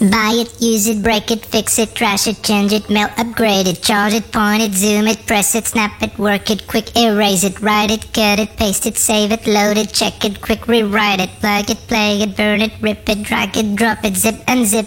Buy it, use it, break it, fix it, trash it, change it, mail, upgrade it, charge it, point it, zoom it, press it, snap it, work it, quick erase it, write it, cut it, paste it, save it, load it, check it, quick rewrite it, plug it, play it, burn it, rip it, drag it, drop it, zip and zip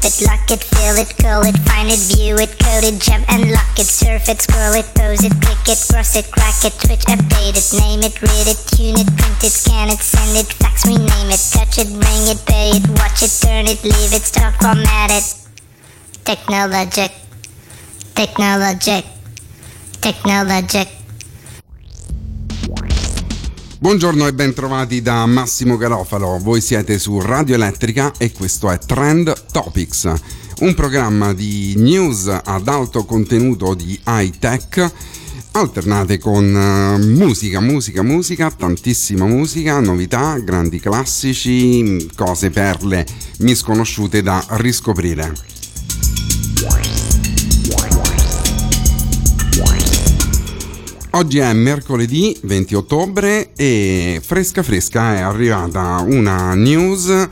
it, lock it, fill it, call it, find it, view it, code it, jump and lock it, surf it, scroll it, pose it, click it, cross it, crack it, switch, update it, name it, read it, tune it, print it, scan it, send it, fax, rename it, touch it, ring it, pay it, watch it, turn it, leave it, stop, format it. Technologic, technologic, technologic. Buongiorno e bentrovati da Massimo Garofalo. Voi siete su Radio Elettrica e questo è Trend Topics, un programma di news ad alto contenuto di high tech alternate con uh, musica, musica, musica, tantissima musica, novità, grandi classici, cose perle misconosciute da riscoprire. Oggi è mercoledì 20 ottobre e fresca fresca è arrivata una news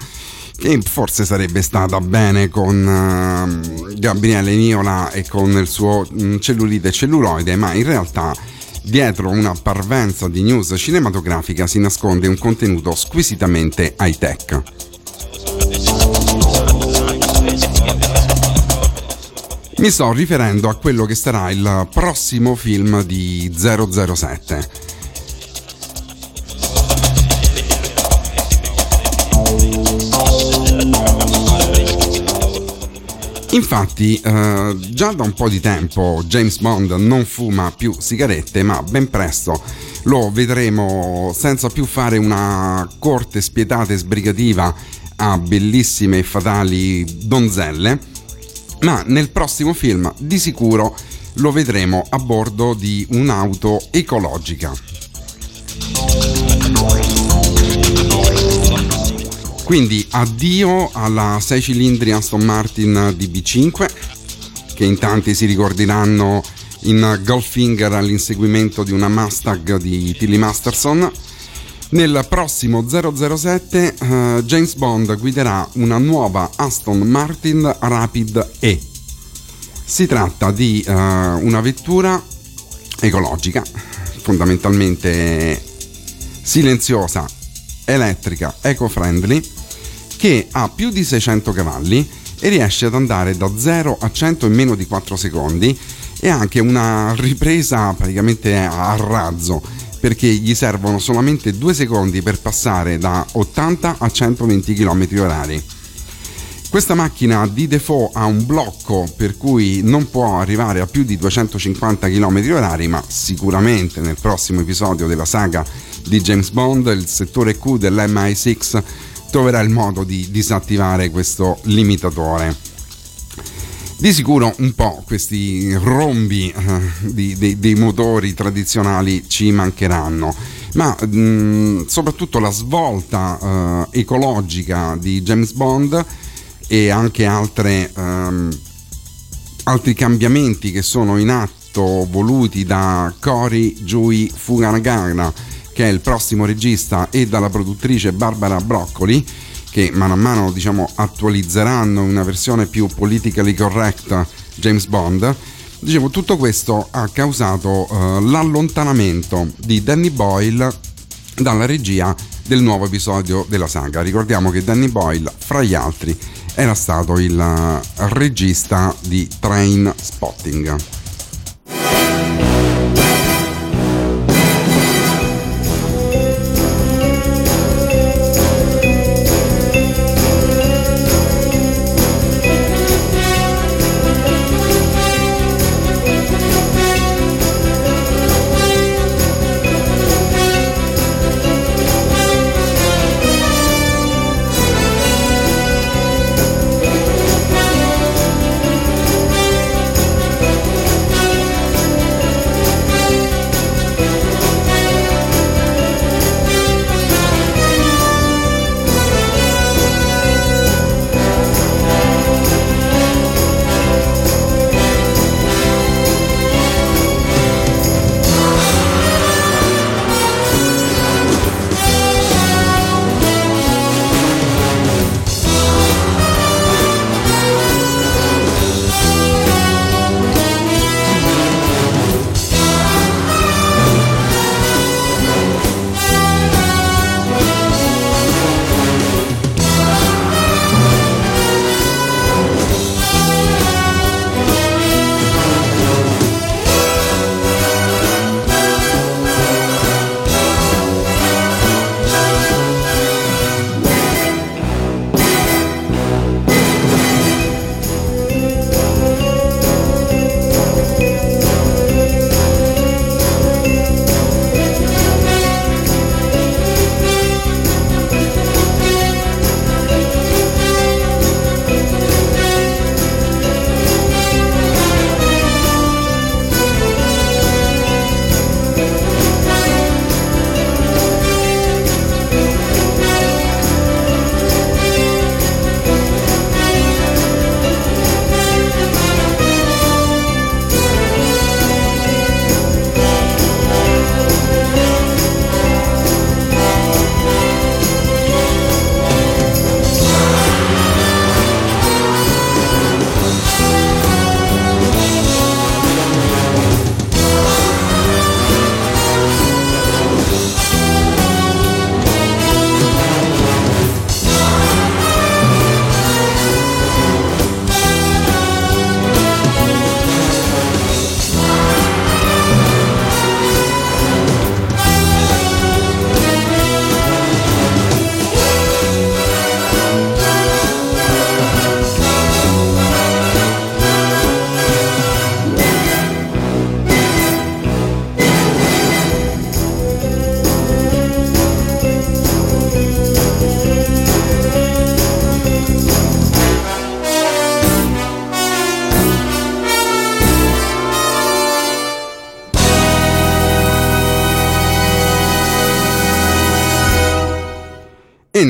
che forse sarebbe stata bene con uh, Gabriele Niola e con il suo um, cellulite celluloide, ma in realtà dietro una parvenza di news cinematografica si nasconde un contenuto squisitamente high tech. Mi sto riferendo a quello che sarà il prossimo film di 007. Infatti, eh, già da un po' di tempo James Bond non fuma più sigarette, ma ben presto lo vedremo senza più fare una corte spietata e sbrigativa a bellissime e fatali donzelle ma nel prossimo film di sicuro lo vedremo a bordo di un'auto ecologica. Quindi addio alla 6 cilindri Aston Martin DB5 che in tanti si ricorderanno in Goldfinger all'inseguimento di una Mustang di Tilly Masterson nel prossimo 007 uh, eh, James Bond guiderà una nuova Aston Martin Rapid E. Si tratta di uh, una vettura ecologica, fondamentalmente silenziosa, elettrica, eco-friendly, che ha più di 600 cavalli e riesce ad andare da 0 a 100 in meno di 4 secondi e anche una ripresa praticamente a razzo perché gli servono solamente due secondi per passare da 80 a 120 km h Questa macchina di default ha un blocco per cui non può arrivare a più di 250 km h ma sicuramente nel prossimo episodio della saga di James Bond il settore Q dell'MI6 troverà il modo di disattivare questo limitatore. Di sicuro un po' questi rombi eh, di, di, dei motori tradizionali ci mancheranno, ma mh, mm, soprattutto la svolta eh, ecologica di James Bond e anche altre, ehm, altri cambiamenti che sono in atto voluti da Cory Jui Fuganagara, che è il prossimo regista, e dalla produttrice Barbara Broccoli che mano a mano diciamo, attualizzeranno una versione più politically correct James Bond. Dicevo, tutto questo ha causato uh, l'allontanamento di Danny Boyle dalla regia del nuovo episodio della saga. Ricordiamo che Danny Boyle, fra gli altri, era stato il uh, regista di Train Spotting.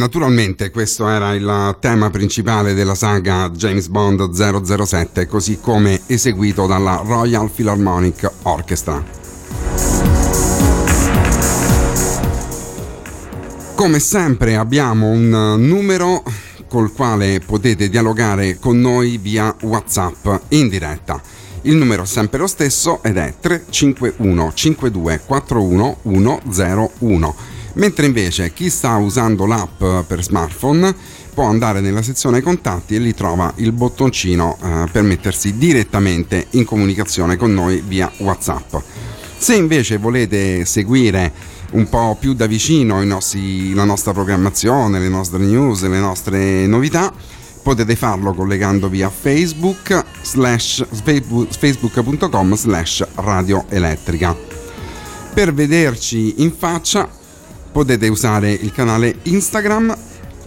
Naturalmente questo era il tema principale della saga James Bond 007, così come eseguito dalla Royal Philharmonic Orchestra. Come sempre abbiamo un numero col quale potete dialogare con noi via WhatsApp in diretta. Il numero è sempre lo stesso ed è 351 52 41 101 mentre invece chi sta usando l'app per smartphone può andare nella sezione contatti e lì trova il bottoncino eh, per mettersi direttamente in comunicazione con noi via WhatsApp. Se invece volete seguire un po' più da vicino nostri, la nostra programmazione, le nostre news, le nostre novità, potete farlo collegandovi a Facebook slash facebook.com slash radio elettrica. Per vederci in faccia potete usare il canale Instagram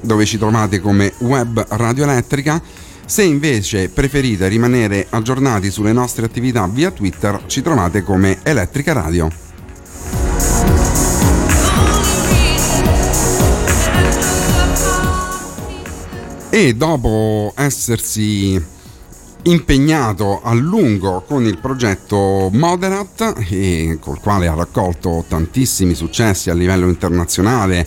dove ci trovate come web radio elettrica. Se invece preferite rimanere aggiornati sulle nostre attività via Twitter ci trovate come Elettrica Radio. E dopo essersi impegnato a lungo con il progetto Moderat, e col quale ha raccolto tantissimi successi a livello internazionale,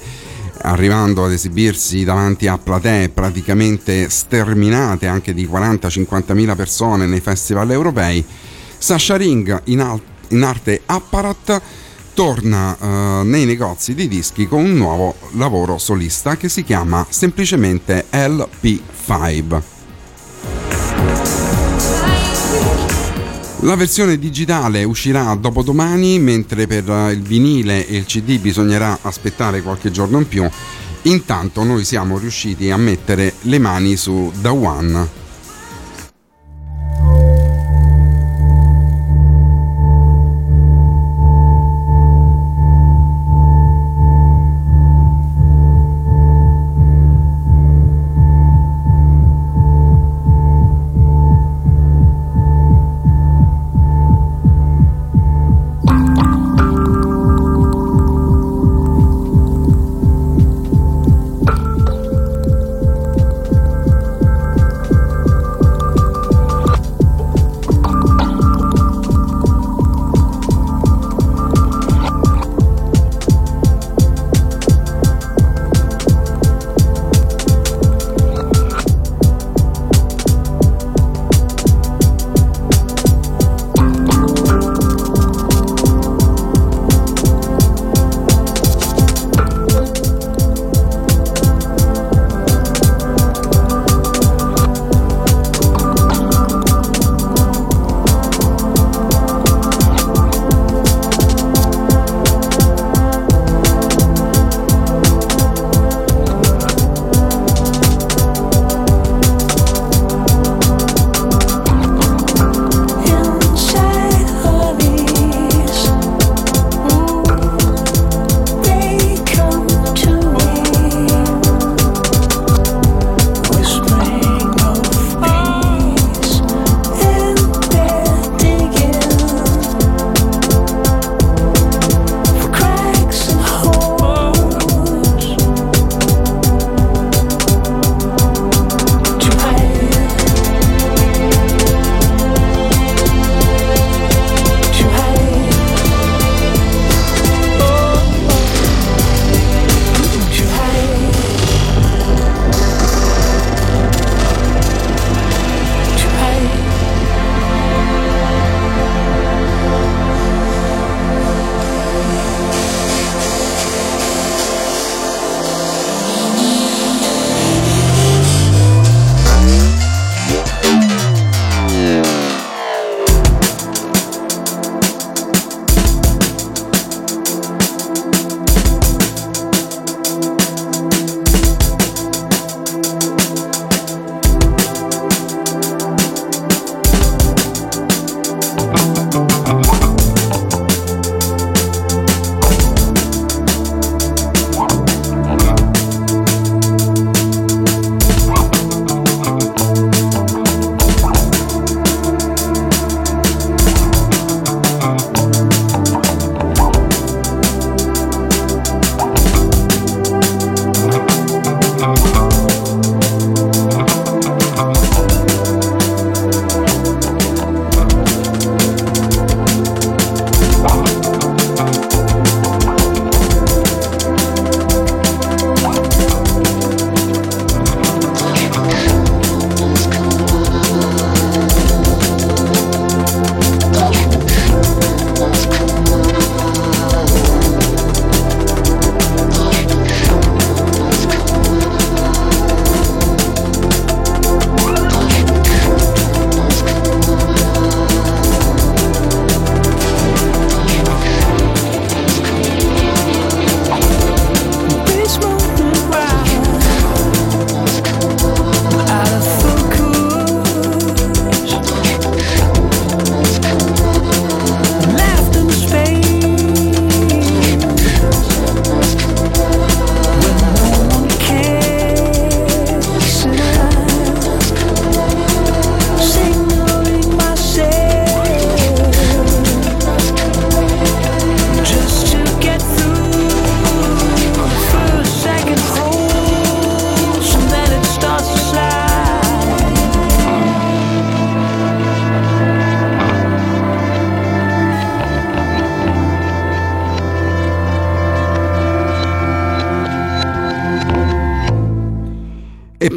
arrivando ad esibirsi davanti a platee praticamente sterminate anche di 40-50 mila persone nei festival europei, Sasha Ring in, al- in arte Apparat torna uh, nei negozi di dischi con un nuovo lavoro solista che si chiama semplicemente LP5. La versione digitale uscirà dopodomani, mentre per il vinile e il CD bisognerà aspettare qualche giorno in più. Intanto noi siamo riusciti a mettere le mani su The One.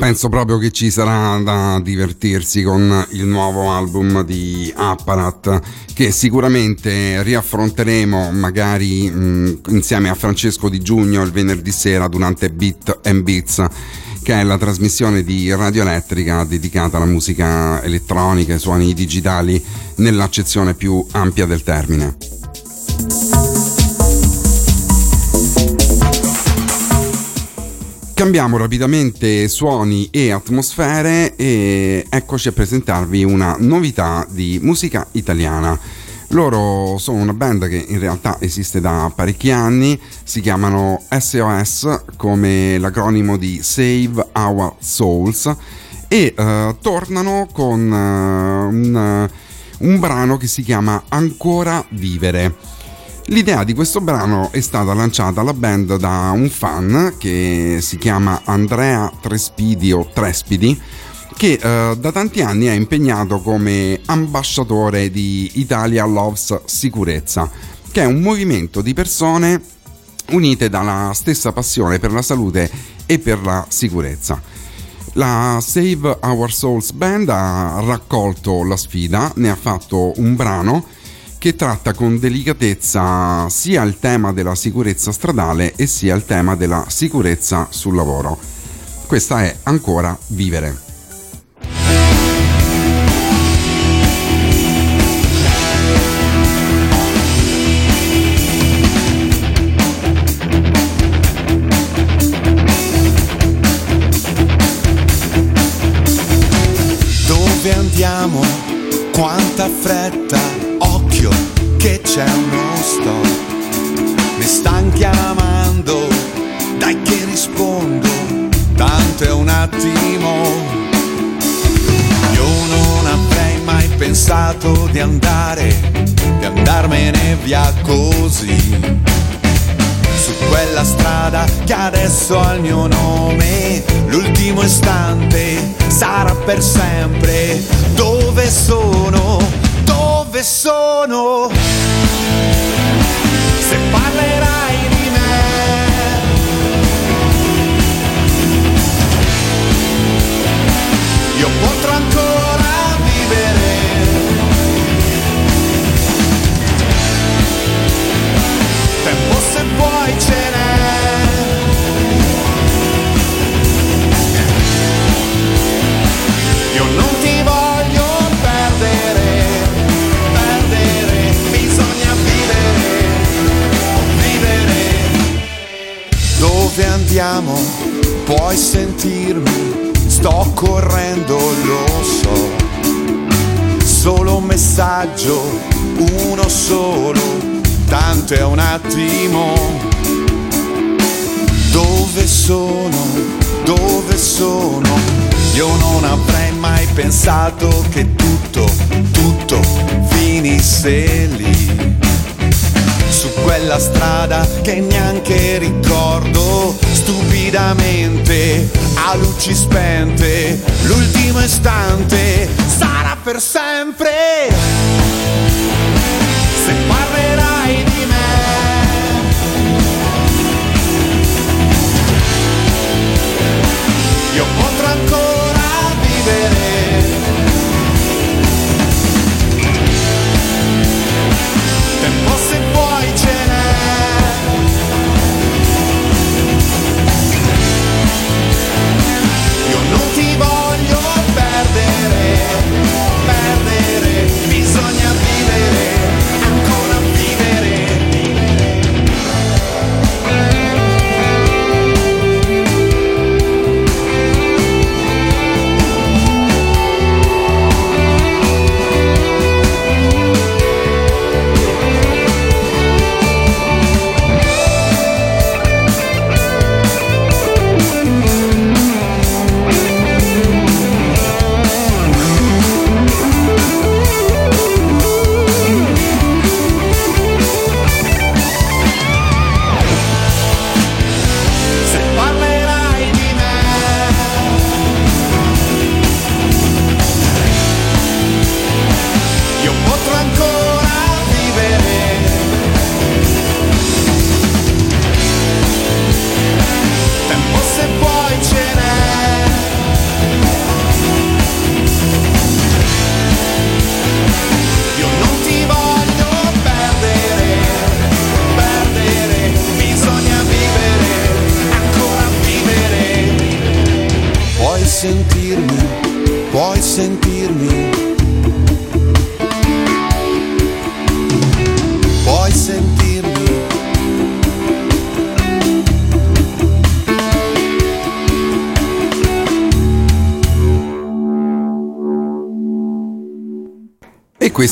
Penso proprio che ci sarà da divertirsi con il nuovo album di Apparat che sicuramente riaffronteremo magari mh, insieme a Francesco Di Giugno il venerdì sera durante Beat and Beats che è la trasmissione di Radio Elettrica dedicata alla musica elettronica e suoni digitali nell'accezione più ampia del termine. Cambiamo rapidamente suoni e atmosfere e eccoci a presentarvi una novità di musica italiana. Loro sono una band che in realtà esiste da parecchi anni, si chiamano SOS come l'acronimo di Save Our Souls e uh, tornano con uh, un, un brano che si chiama Ancora Vivere. L'idea di questo brano è stata lanciata alla band da un fan che si chiama Andrea Trespidi o Trespidi che eh, da tanti anni è impegnato come ambasciatore di Italia Loves Sicurezza, che è un movimento di persone unite dalla stessa passione per la salute e per la sicurezza. La Save Our Souls Band ha raccolto la sfida, ne ha fatto un brano che tratta con delicatezza sia il tema della sicurezza stradale e sia il tema della sicurezza sul lavoro. Questa è ancora vivere. Per sempre. Sentirmi. Sto correndo, lo so. Solo un messaggio, uno solo. Tanto è un attimo. Dove sono? Dove sono? Io non avrei mai pensato che tutto, tutto finisse lì. Su quella strada che neanche ricordo, stupidamente, a luci spente, l'ultimo istante sarà per sempre. Se parlerai di me. io potrò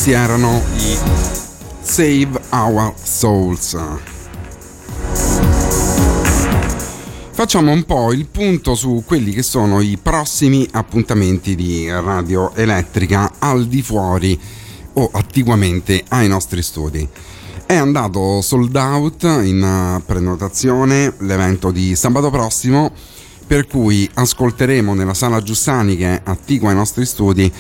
questi erano i Save Our Souls. Facciamo un po' il punto su quelli che sono i prossimi appuntamenti di Radio Elettrica al di fuori o attiguamente ai nostri studi. È andato sold out in prenotazione l'evento di sabato prossimo, per cui ascolteremo nella sala Giussani che è attigua ai nostri studi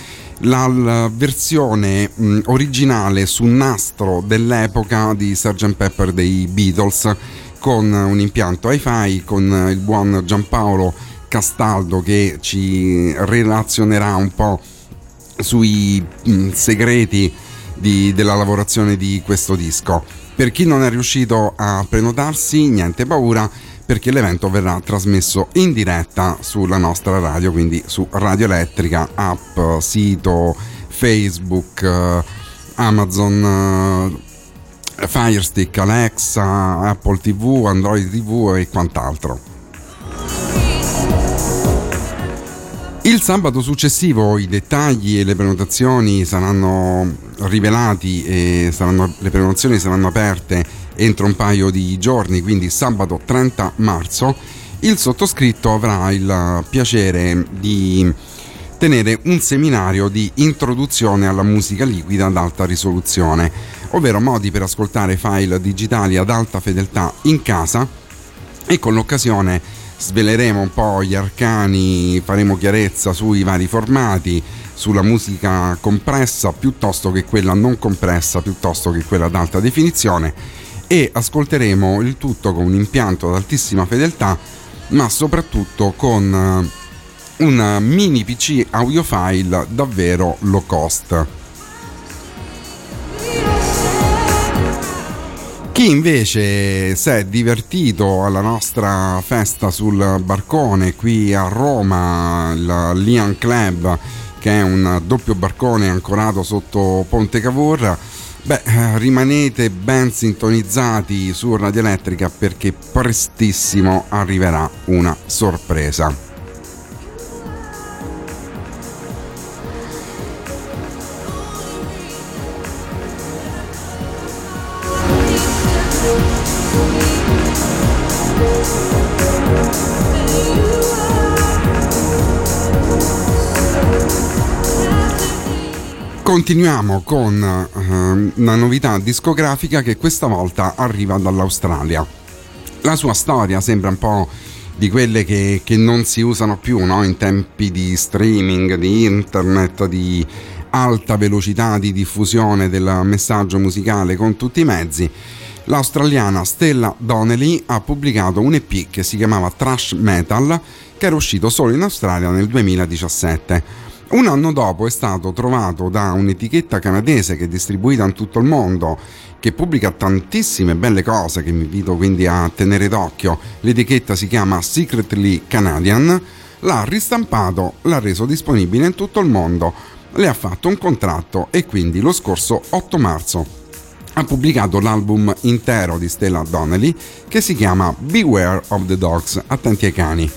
la, versione mh, originale su nastro dell'epoca di Sgt. Pepper dei Beatles con un impianto hi-fi con il buon Giampaolo Castaldo che ci relazionerà un po' sui mh, segreti di, della lavorazione di questo disco. Per chi non è riuscito a prenotarsi, niente paura perché l'evento verrà trasmesso in diretta sulla nostra radio, quindi su Radio Elettrica, app, sito, Facebook, eh, Amazon, eh, Firestick, Alexa, Apple TV, Android TV e quant'altro. Il sabato successivo i dettagli e le prenotazioni saranno rivelati e saranno, le prenotazioni saranno aperte entro un paio di giorni, quindi sabato 30 marzo. Il sottoscritto avrà il piacere di tenere un seminario di introduzione alla musica liquida ad alta risoluzione, ovvero modi per ascoltare file digitali ad alta fedeltà in casa e con l'occasione sveleremo un po' gli arcani, faremo chiarezza sui vari formati, sulla musica compressa piuttosto che quella non compressa, piuttosto che quella ad alta definizione e ascolteremo il tutto con un impianto ad altissima fedeltà, ma soprattutto con un mini PC audiophile davvero low cost. Chi invece si è divertito alla nostra festa sul barcone qui a Roma, il Lian Club, che è un doppio barcone ancorato sotto Ponte Cavour, beh, rimanete ben sintonizzati su Radio Elettrica perché prestissimo arriverà una sorpresa. Continuiamo con uh, una novità discografica che questa volta arriva dall'Australia. La sua storia sembra un po' di quelle che, che non si usano più no? in tempi di streaming, di internet, di alta velocità di diffusione del messaggio musicale con tutti i mezzi. L'australiana Stella Donnelly ha pubblicato un EP che si chiamava Trash Metal che era uscito solo in Australia nel 2017. Un anno dopo è stato trovato da un'etichetta canadese che è distribuita in tutto il mondo, che pubblica tantissime belle cose che mi invito quindi a tenere d'occhio. L'etichetta si chiama Secretly Canadian, l'ha ristampato, l'ha reso disponibile in tutto il mondo, le ha fatto un contratto e quindi lo scorso 8 marzo ha pubblicato l'album intero di Stella Donnelly che si chiama Beware of the Dogs, attenti ai cani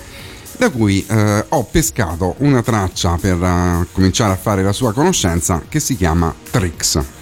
da cui eh, ho pescato una traccia per uh, cominciare a fare la sua conoscenza che si chiama Tricks.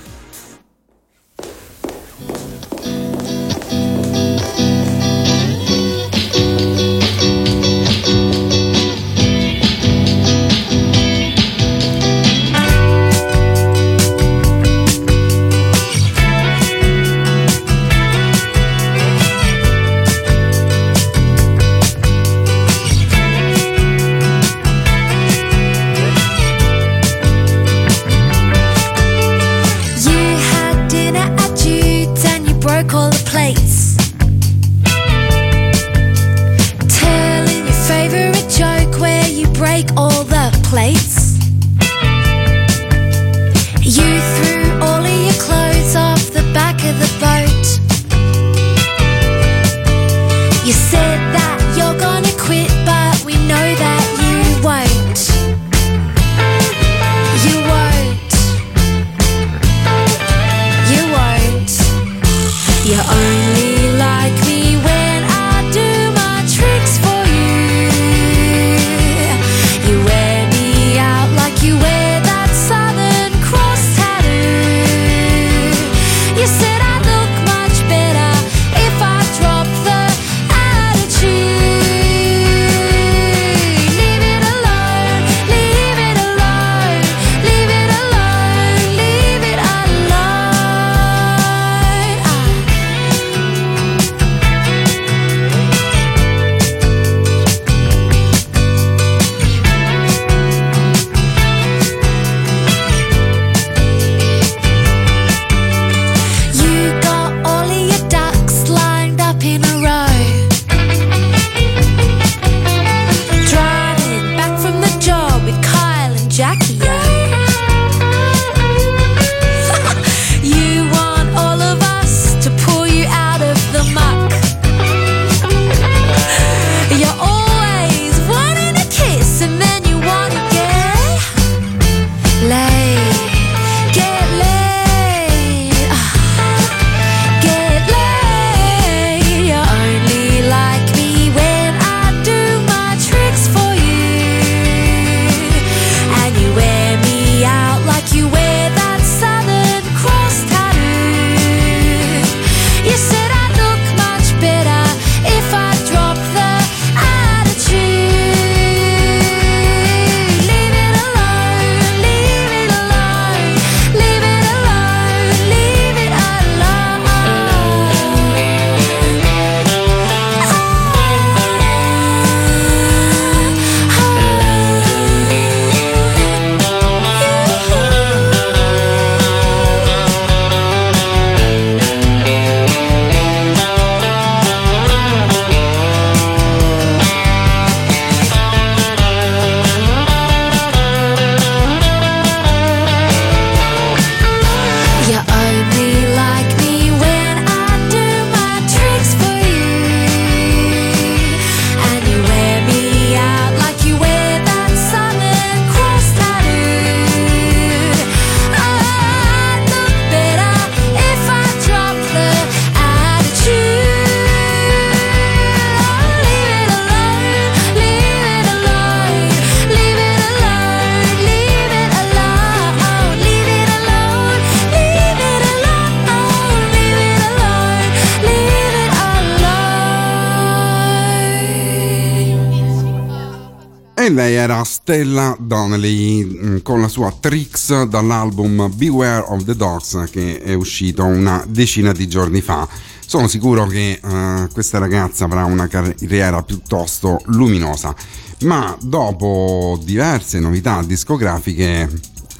Sua Tricks dall'album Beware of the Dogs che è uscito una decina di giorni fa. Sono sicuro che uh, questa ragazza avrà una carriera piuttosto luminosa, ma dopo diverse novità discografiche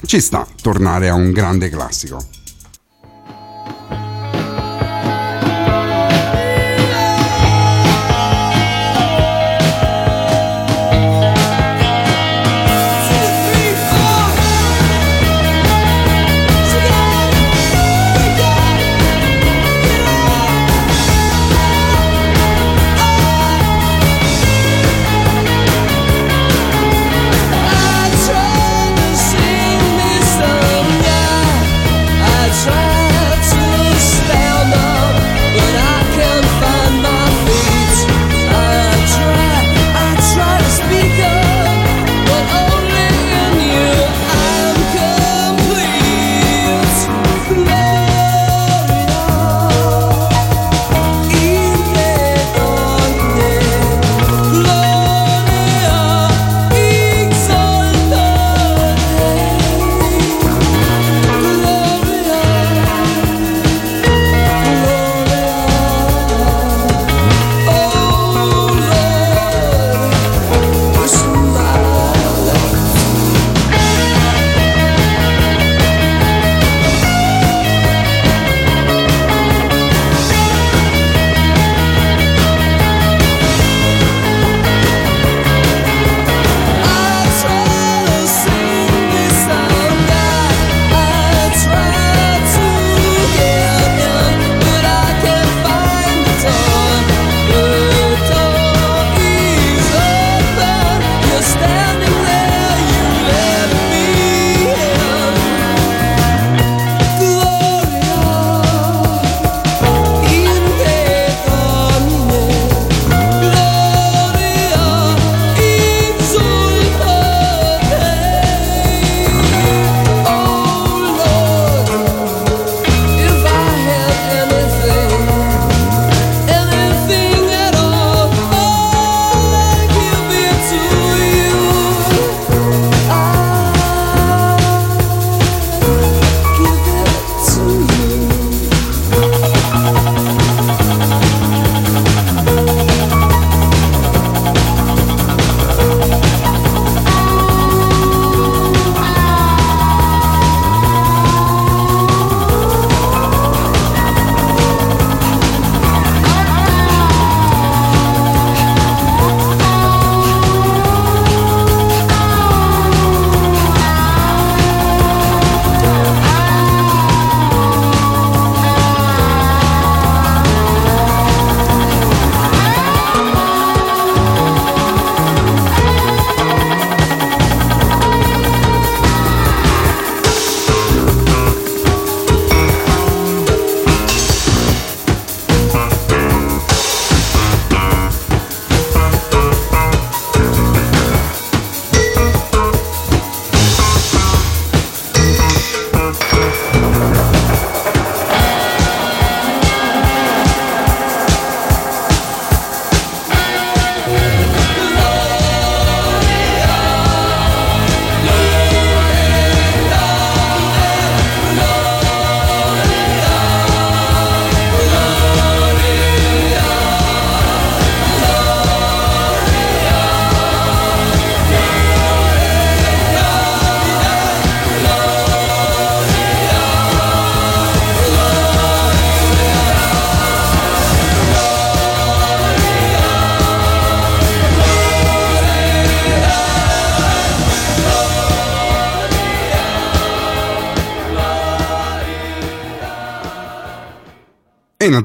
ci sta tornare a un grande classico.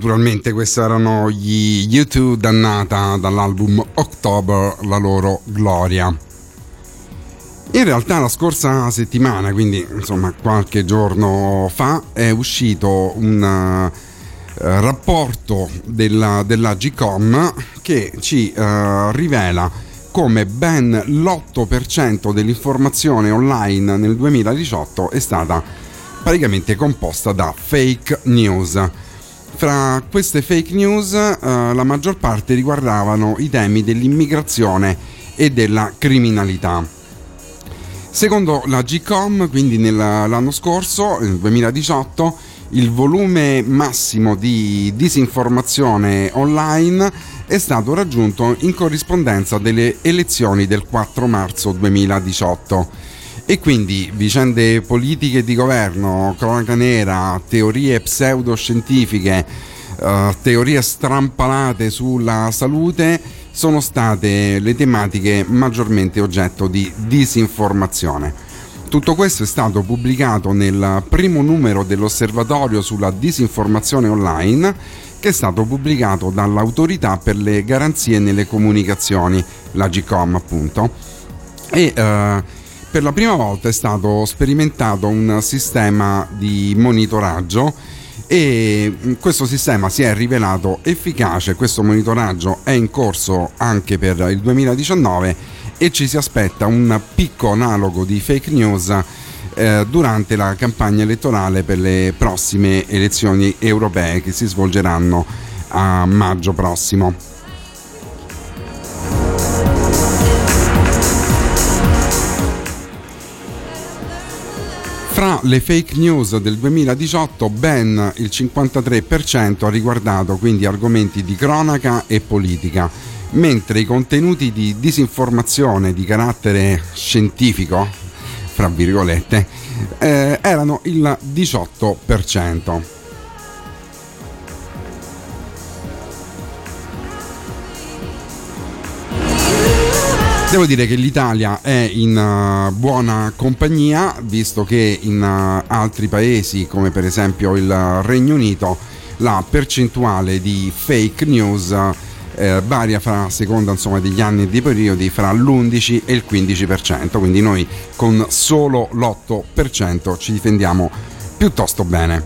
Naturalmente questi erano gli YouTube dannata dall'album October, la loro gloria. In realtà la scorsa settimana, quindi insomma qualche giorno fa, è uscito un uh, rapporto della, della GCOM che ci uh, rivela come ben l'8% dell'informazione online nel 2018 è stata praticamente composta da fake news. Fra queste fake news eh, la maggior parte riguardavano i temi dell'immigrazione e della criminalità. Secondo la GCOM, quindi nell'anno scorso, nel 2018, il volume massimo di disinformazione online è stato raggiunto in corrispondenza delle elezioni del 4 marzo 2018 e quindi vicende politiche di governo, cronaca nera, teorie pseudoscientifiche, eh, teorie strampalate sulla salute sono state le tematiche maggiormente oggetto di disinformazione. Tutto questo è stato pubblicato nel primo numero dell'Osservatorio sulla disinformazione online che è stato pubblicato dall'Autorità per le garanzie nelle comunicazioni, la GCOM appunto, e eh, per la prima volta è stato sperimentato un sistema di monitoraggio e questo sistema si è rivelato efficace, questo monitoraggio è in corso anche per il 2019 e ci si aspetta un picco analogo di fake news eh, durante la campagna elettorale per le prossime elezioni europee che si svolgeranno a maggio prossimo. Le fake news del 2018 ben il 53% ha riguardato quindi argomenti di cronaca e politica, mentre i contenuti di disinformazione di carattere scientifico, fra virgolette, eh, erano il 18%. Devo dire che l'Italia è in uh, buona compagnia, visto che in uh, altri paesi, come per esempio il Regno Unito, la percentuale di fake news uh, varia fra, a seconda insomma, degli anni e dei periodi, fra l'11 e il 15%, quindi noi con solo l'8% ci difendiamo piuttosto bene.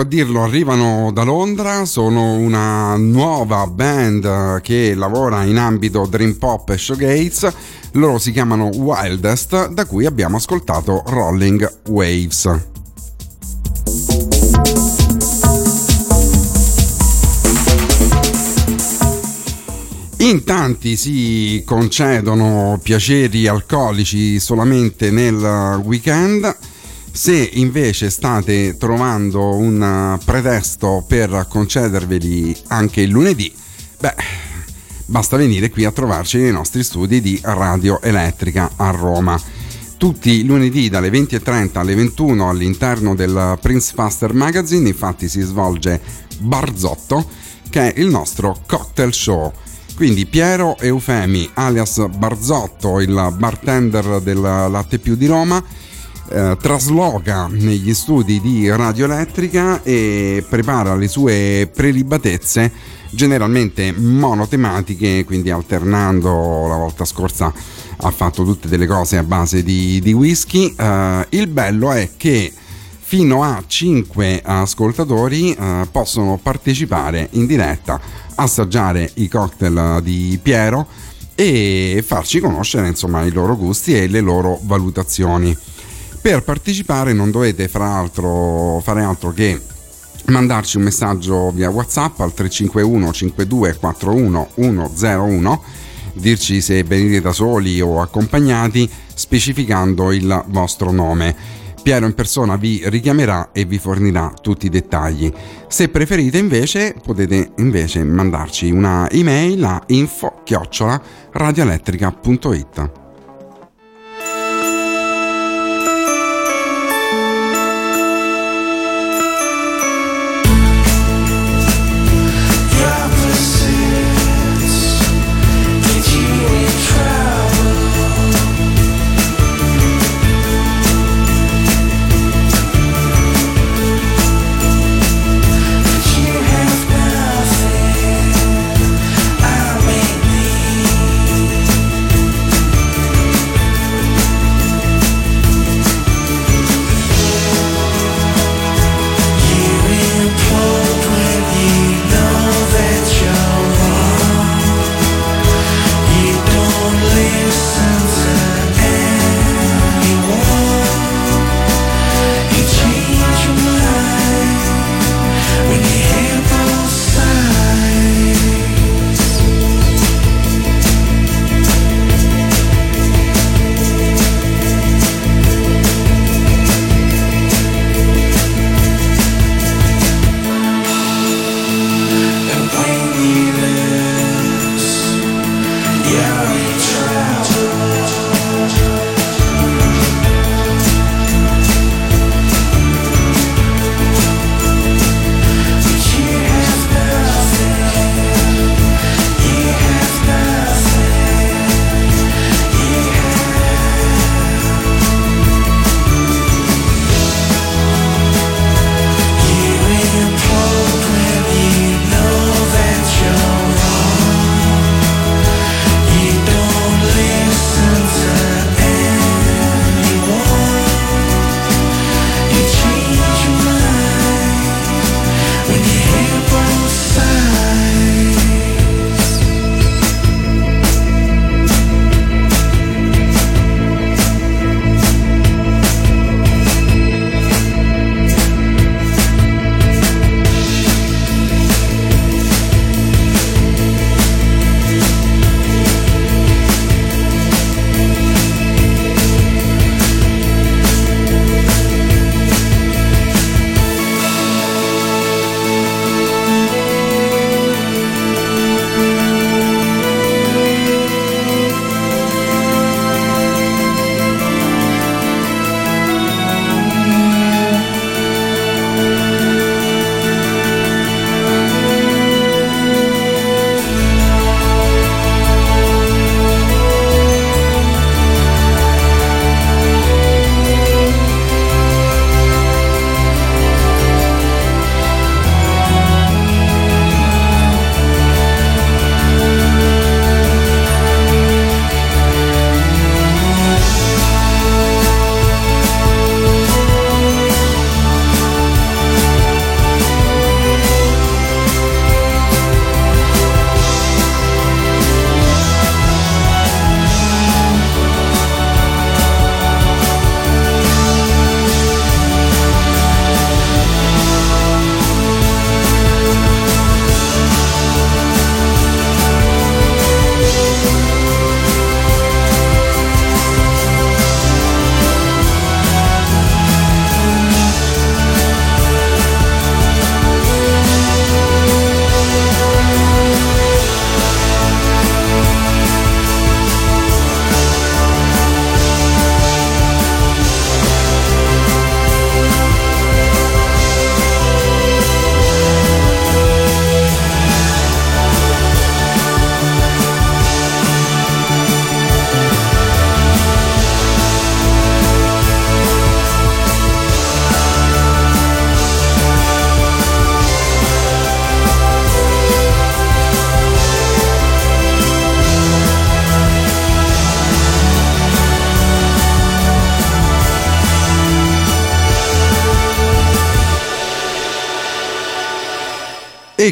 A dirlo, arrivano da Londra, sono una nuova band che lavora in ambito dream pop e showgaze. Loro si chiamano Wildest, da cui abbiamo ascoltato Rolling Waves. In tanti si concedono piaceri alcolici solamente nel weekend. Se invece state trovando un pretesto per concederveli anche il lunedì, beh, basta venire qui a trovarci nei nostri studi di Radio Elettrica a Roma. Tutti i lunedì dalle 20.30 alle 21 all'interno del Prince Faster Magazine, infatti si svolge Barzotto, che è il nostro cocktail show quindi Piero Eufemi, alias Barzotto, il bartender del Latte Più di Roma, eh, trasloca negli studi di Radio Elettrica e prepara le sue prelibatezze generalmente monotematiche, quindi alternando la volta scorsa ha fatto tutte delle cose a base di, di whisky. Eh, il bello è che fino a 5 ascoltatori eh, possono partecipare in diretta, assaggiare i cocktail di Piero e farci conoscere insomma i loro gusti e le loro valutazioni. Per partecipare non dovete fra l'altro fare altro che mandarci un messaggio via WhatsApp al 351 52 41 101 dirci se venite da soli o accompagnati specificando il vostro nome. Piero in persona vi richiamerà e vi fornirà tutti i dettagli. Se preferite invece potete invece mandarci una email a info-radioelettrica.it.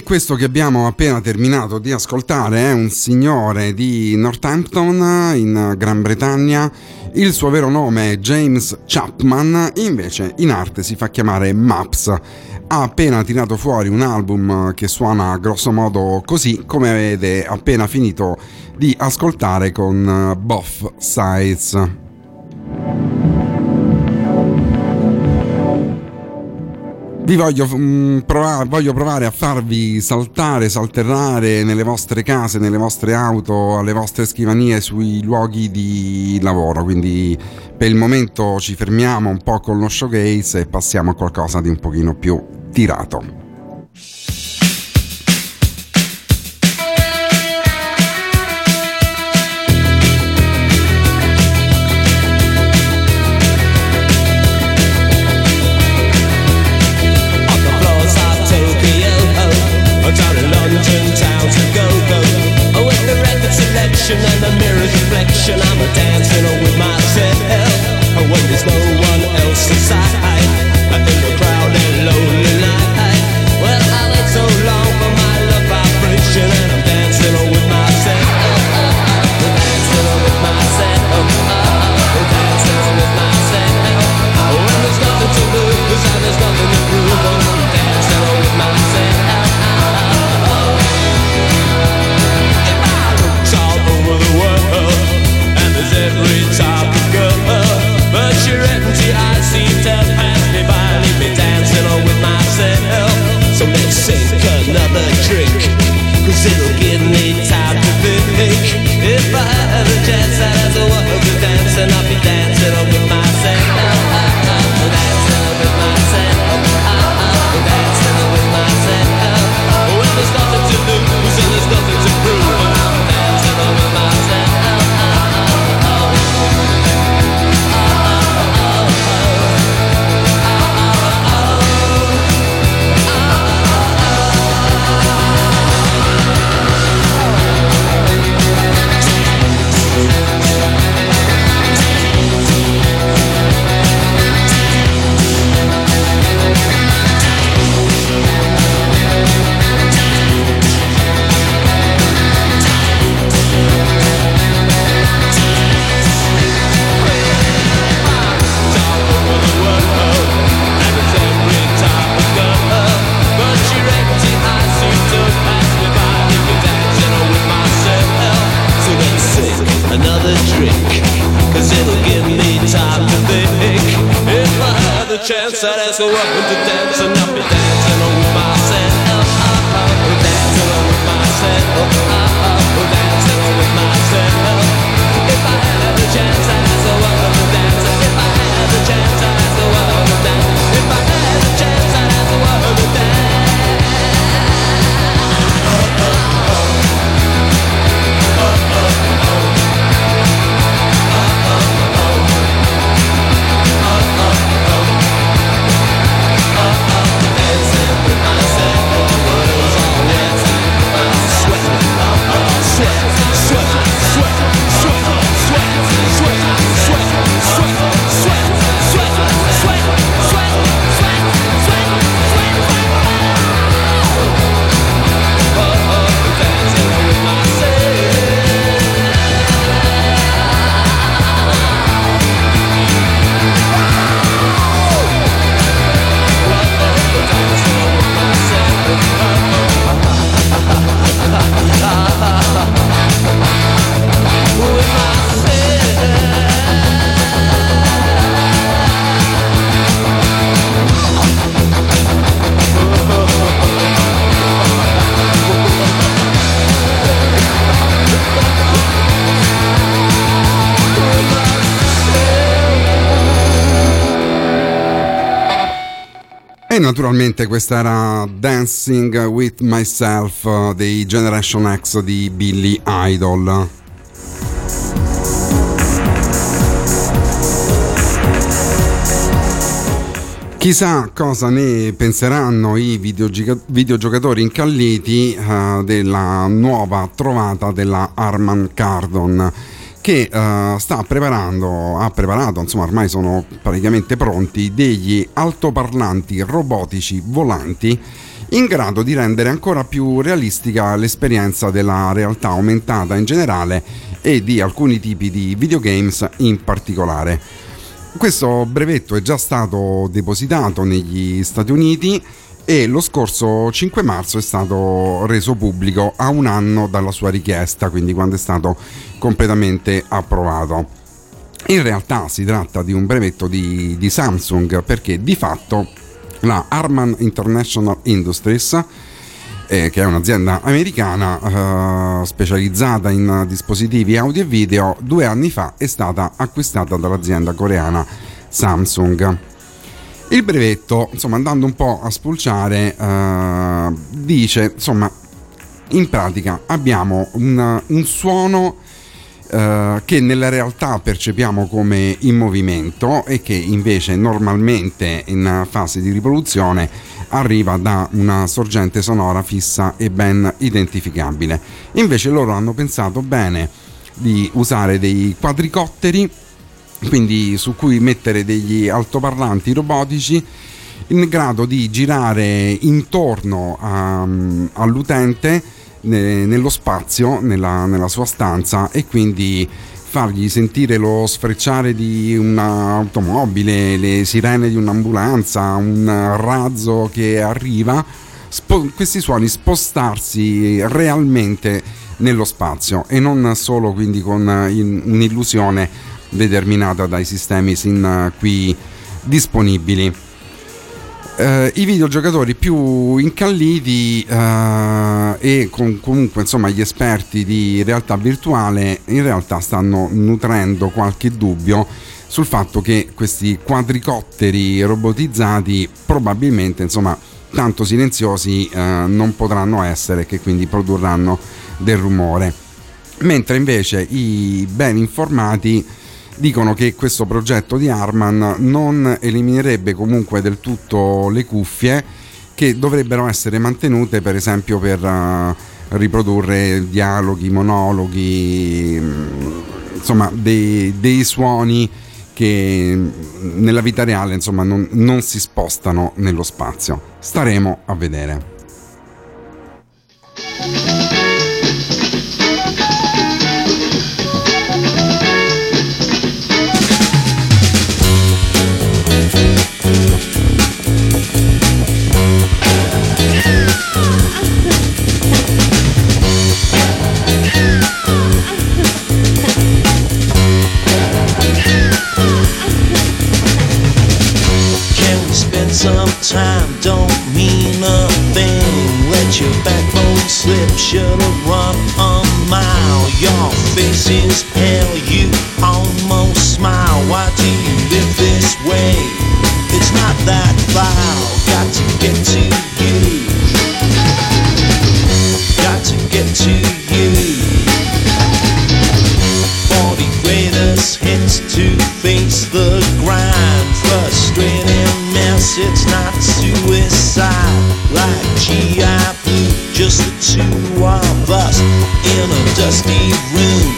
questo che abbiamo appena terminato di ascoltare è un signore di Northampton in Gran Bretagna. Il suo vero nome è James Chapman, invece in arte si fa chiamare Maps. Ha appena tirato fuori un album che suona grosso modo così come avete appena finito di ascoltare con Both Sides. Vi voglio, mh, mm, provare, voglio provare a farvi saltare, salterrare nelle vostre case, nelle vostre auto, alle vostre scrivanie, sui luoghi di lavoro. Quindi per il momento ci fermiamo un po' con lo showcase e passiamo a qualcosa di un pochino più tirato. Questa era Dancing with Myself uh, dei Generation X di Billy Idol. Chissà cosa ne penseranno i videogioca- videogiocatori incalliti uh, della nuova trovata della Arman Cardon che uh, sta preparando, ha preparato, insomma ormai sono praticamente pronti, degli altoparlanti robotici volanti in grado di rendere ancora più realistica l'esperienza della realtà aumentata in generale e di alcuni tipi di videogames in particolare. Questo brevetto è già stato depositato negli Stati Uniti e lo scorso 5 marzo è stato reso pubblico a un anno dalla sua richiesta, quindi quando è stato completamente approvato. In realtà si tratta di un brevetto di, di Samsung perché di fatto la Harman International Industries eh, che è un'azienda americana eh, specializzata in dispositivi audio e video, due anni fa è stata acquistata dall'azienda coreana Samsung. Il brevetto, insomma, andando un po' a spulciare, eh, dice, insomma, in pratica abbiamo un, un suono Uh, che nella realtà percepiamo come in movimento e che invece normalmente in fase di rivoluzione arriva da una sorgente sonora fissa e ben identificabile. Invece loro hanno pensato bene di usare dei quadricotteri, quindi su cui mettere degli altoparlanti robotici in grado di girare intorno a, all'utente nello spazio, nella, nella sua stanza e quindi fargli sentire lo sfrecciare di un'automobile, le sirene di un'ambulanza, un razzo che arriva, spo- questi suoni spostarsi realmente nello spazio e non solo quindi con un'illusione determinata dai sistemi sin qui disponibili eh, i videogiocatori più incalliti eh, e con, comunque insomma gli esperti di realtà virtuale in realtà stanno nutrendo qualche dubbio sul fatto che questi quadricotteri robotizzati probabilmente insomma tanto silenziosi eh, non potranno essere che quindi produrranno del rumore. Mentre invece i ben informati dicono che questo progetto di Harman non eliminerebbe comunque del tutto le cuffie che dovrebbero essere mantenute per esempio per uh, riprodurre dialoghi, monologhi, mm, insomma dei, dei, suoni che nella vita reale insomma non, non si spostano nello spazio. Staremo a vedere. Some time don't mean a thing. Let your backbone slip, should've run a mile. Your face is pale, you almost smile. Why do you live this way? It's not that foul. Got to get to you. Got to get to you. 40 greatest hits to face the grind. Frustrating mess, it's not suicide like G.I. Blue, just the two of us in a dusty room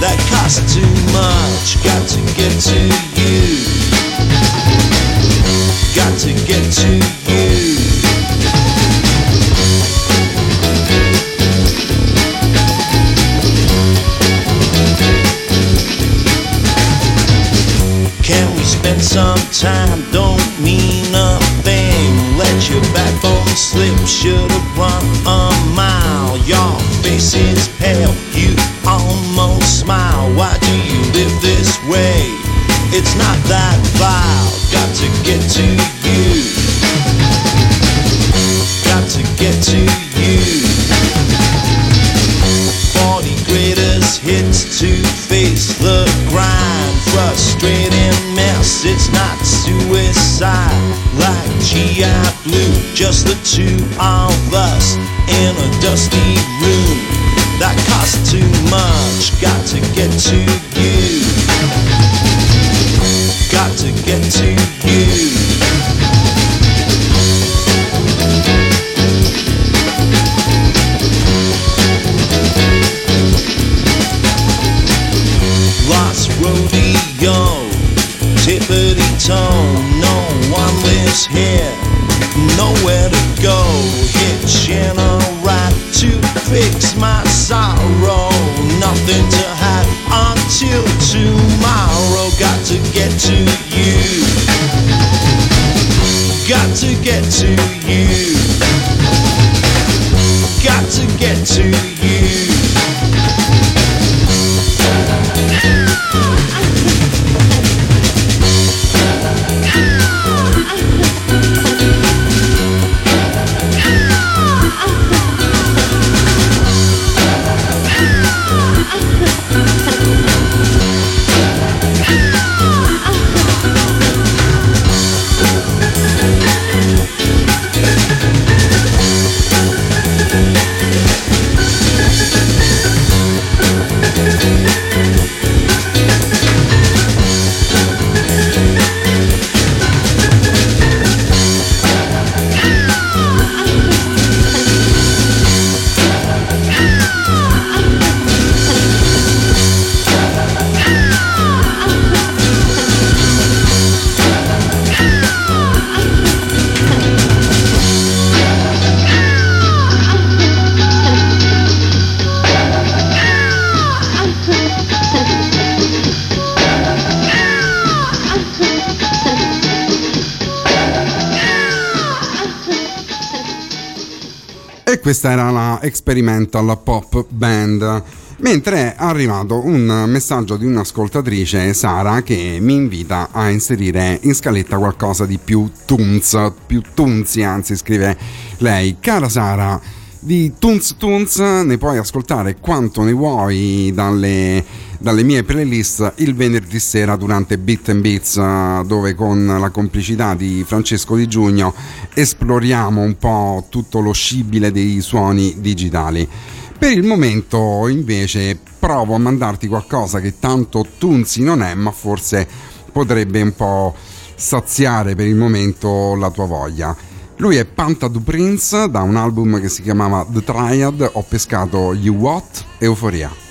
that costs too much. Got to get to you, got to get to you. Can we spend some time? Don't mean. Your backbone slip, should've run a mile. Your face is pale, you almost smile. Why do you live this way? It's not that vile. Got to get to you. Got to get to you. 40 greatest hits to face. Frustrating mess, it's not suicide like G.I. Blue. Just the two of us in a dusty room that costs too much. Got to get to you. Got to get to you. Rodeo tippity tone. No one lives here, nowhere to go. Hitching a ride to fix my sorrow. Nothing to hide until tomorrow. Got to get to you. Got to get to you. Got to get to you. E questa era la Experimental Pop Band. Mentre è arrivato un messaggio di un'ascoltatrice, Sara, che mi invita a inserire in scaletta qualcosa di più tunz, più tunzi, anzi scrive lei. Cara Sara, di Tunz Tunz ne puoi ascoltare quanto ne vuoi dalle, dalle mie playlist il venerdì sera durante Beat and Beats dove con la complicità di Francesco Di Giugno esploriamo un po' tutto lo scibile dei suoni digitali. Per il momento invece provo a mandarti qualcosa che tanto tunzi non è ma forse potrebbe un po' saziare per il momento la tua voglia. Lui è Panta du Prince, da un album che si chiamava The Triad, ho pescato You What, Euforia.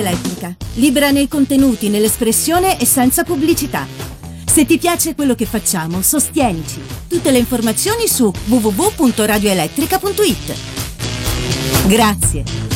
Radio libera nei contenuti, nell'espressione e senza pubblicità. Se ti piace quello che facciamo, sostienici. Tutte le informazioni su www.radioelettrica.it. Grazie.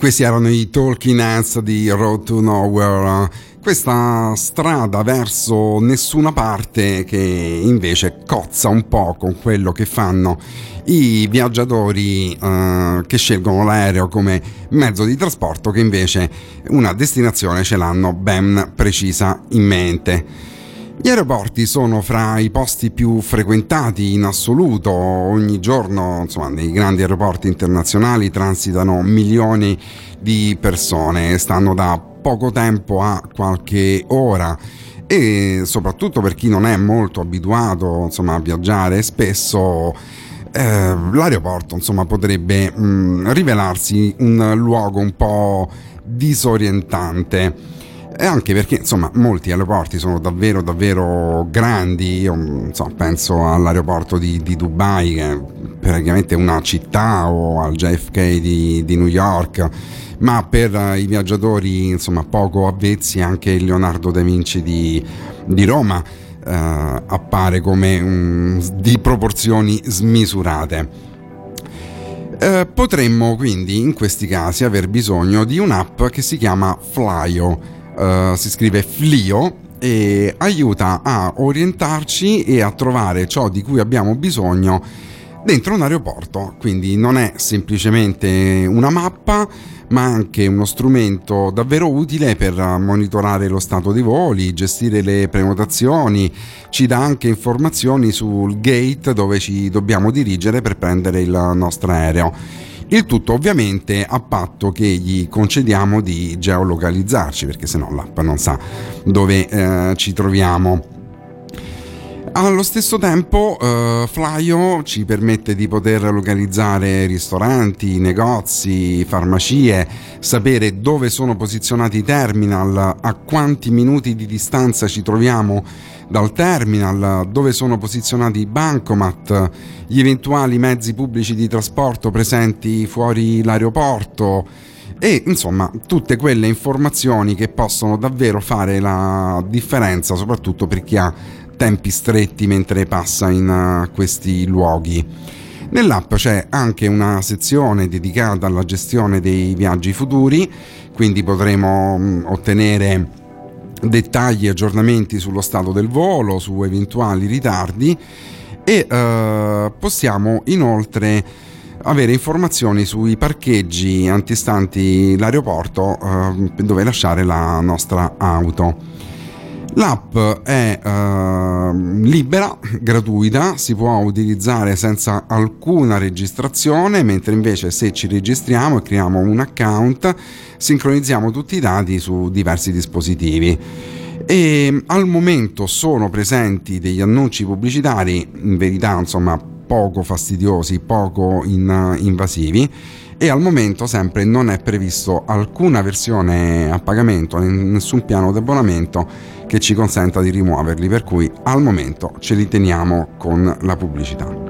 Questi erano i Talking Heads di Road to Nowhere, questa strada verso nessuna parte che invece cozza un po' con quello che fanno i viaggiatori eh, che scelgono l'aereo come mezzo di trasporto che invece una destinazione ce l'hanno ben precisa in mente. Gli aeroporti sono fra i posti più frequentati in assoluto, ogni giorno insomma, nei grandi aeroporti internazionali transitano milioni di persone, stanno da poco tempo a qualche ora. E soprattutto per chi non è molto abituato insomma, a viaggiare spesso eh, l'aeroporto insomma, potrebbe mh, mm, rivelarsi un luogo un po' disorientante e anche perché insomma molti aeroporti sono davvero davvero grandi. Io so, penso all'aeroporto di, di Dubai che praticamente una città o al JFK di, di New York, ma per i viaggiatori insomma, poco avvezzi anche il Leonardo da Vinci di, di Roma eh, appare come um, di proporzioni smisurate. Eh, potremmo quindi in questi casi aver bisogno di un'app che si chiama Flyo, eh, si scrive Flio e aiuta a orientarci e a trovare ciò di cui abbiamo bisogno dentro un aeroporto, quindi non è semplicemente una mappa, ma anche uno strumento davvero utile per monitorare lo stato dei voli, gestire le prenotazioni, ci dà anche informazioni sul gate dove ci dobbiamo dirigere per prendere il nostro aereo. Il tutto ovviamente a patto che gli concediamo di geolocalizzarci, perché se no l'app non sa dove eh, ci troviamo. Allo stesso tempo uh, Flyo ci permette di poter localizzare ristoranti, negozi, farmacie, sapere dove sono posizionati i terminal, a quanti minuti di distanza ci troviamo dal terminal, dove sono posizionati i bancomat, gli eventuali mezzi pubblici di trasporto presenti fuori l'aeroporto e insomma tutte quelle informazioni che possono davvero fare la differenza soprattutto per chi ha tempi stretti mentre passa in uh, questi luoghi. Nell'app c'è anche una sezione dedicata alla gestione dei viaggi futuri, quindi potremo um, ottenere dettagli e aggiornamenti sullo stato del volo, su eventuali ritardi e uh, possiamo inoltre avere informazioni sui parcheggi antistanti l'aeroporto uh, dove lasciare la nostra auto. L'app è uh, libera, gratuita, si può utilizzare senza alcuna registrazione, mentre invece se ci registriamo e creiamo un account, sincronizziamo tutti i dati su diversi dispositivi. E al momento sono presenti degli annunci pubblicitari, in verità insomma poco fastidiosi, poco in, invasivi e al momento sempre non è previsto alcuna versione a pagamento, nessun piano di abbonamento che ci consenta di rimuoverli, per cui al momento ce li teniamo con la pubblicità.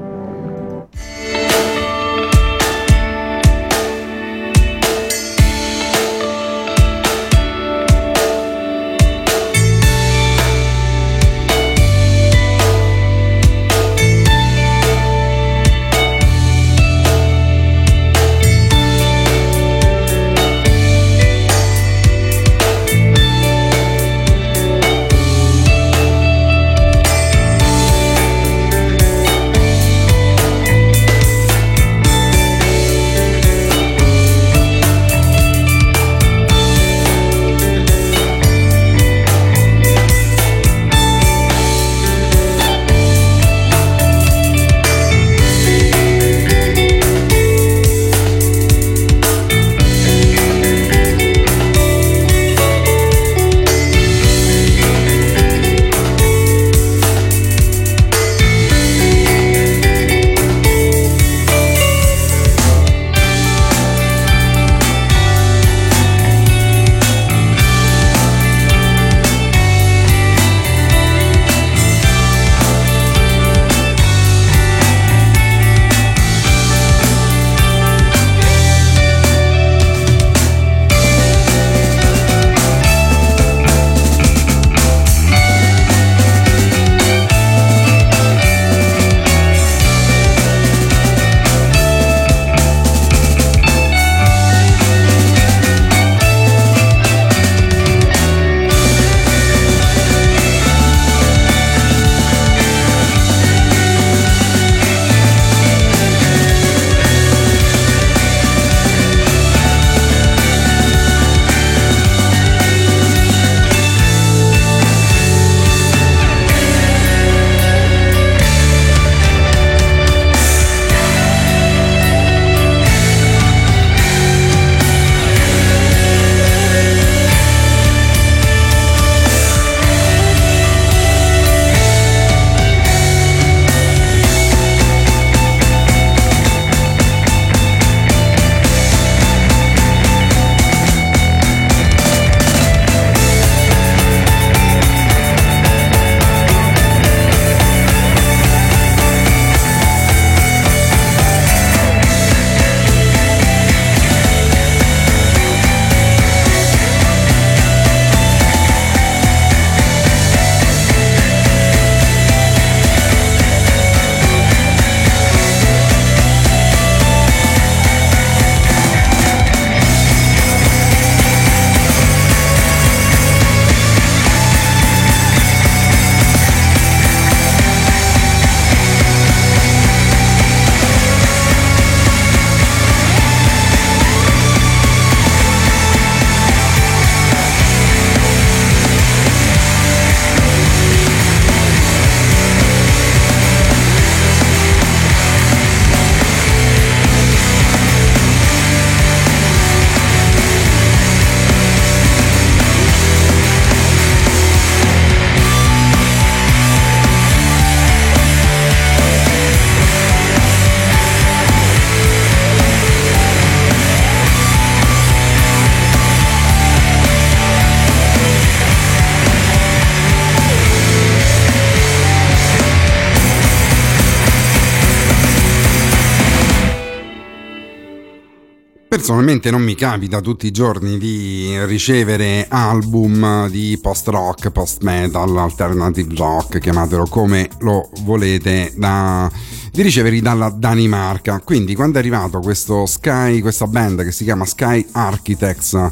Personalmente non mi capita tutti i giorni di ricevere album di post rock, post metal, alternative rock, chiamatelo come lo volete, da, di riceverli dalla Danimarca. Quindi quando è arrivato questo Sky, questa band che si chiama Sky Architects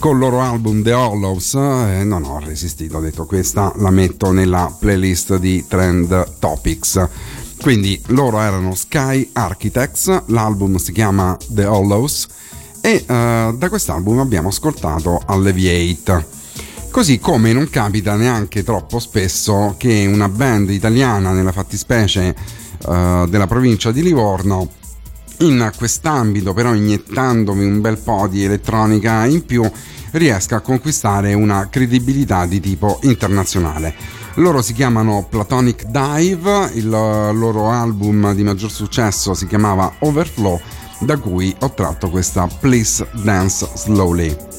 con il loro album The Hollows, eh, non ho resistito, ho detto questa la metto nella playlist di Trend Topics. Quindi loro erano Sky Architects, l'album si chiama The Hollows e uh, da quest'album abbiamo ascoltato Alleviate. Così come non capita neanche troppo spesso che una band italiana, nella fattispecie uh, della provincia di Livorno, in quest'ambito però iniettandomi un bel po' di elettronica in più, riesca a conquistare una credibilità di tipo internazionale. Loro si chiamano Platonic Dive, il loro album di maggior successo si chiamava Overflow, da cui ho tratto questa Please Dance Slowly.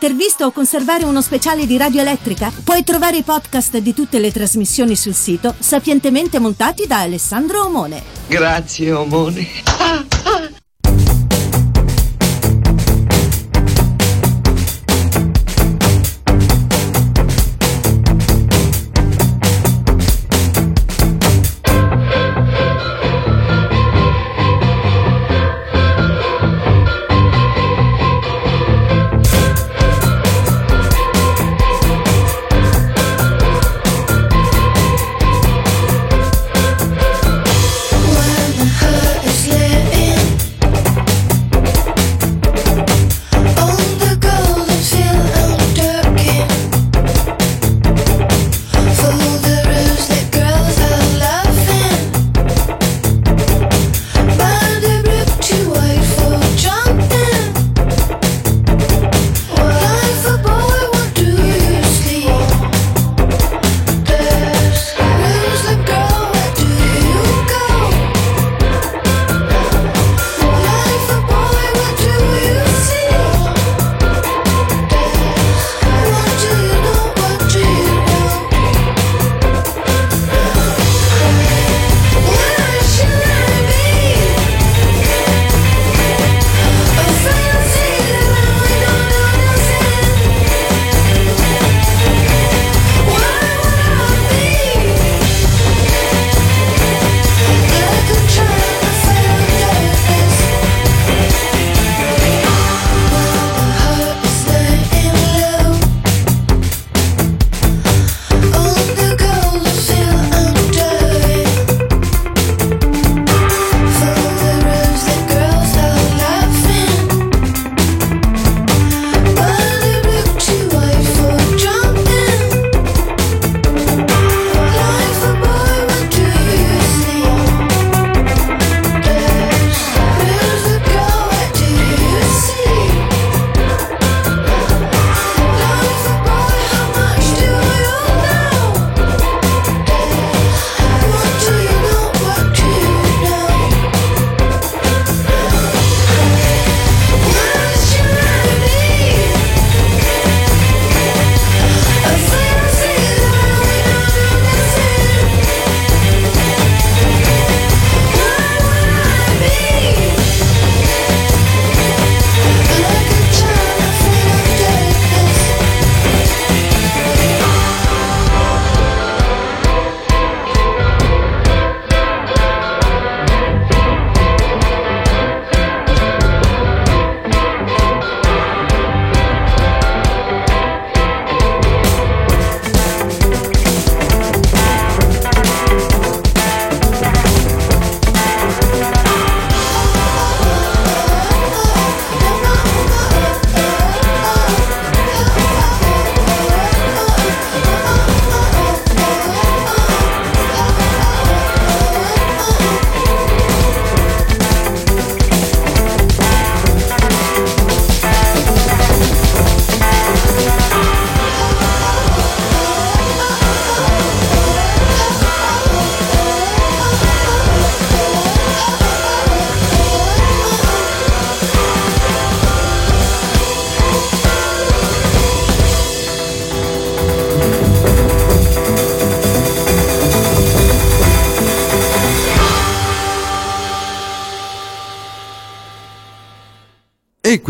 Un'intervista o conservare uno speciale di Radio Elettrica? Puoi trovare i podcast di tutte le trasmissioni sul sito sapientemente montati da Alessandro Omone. Grazie Omone.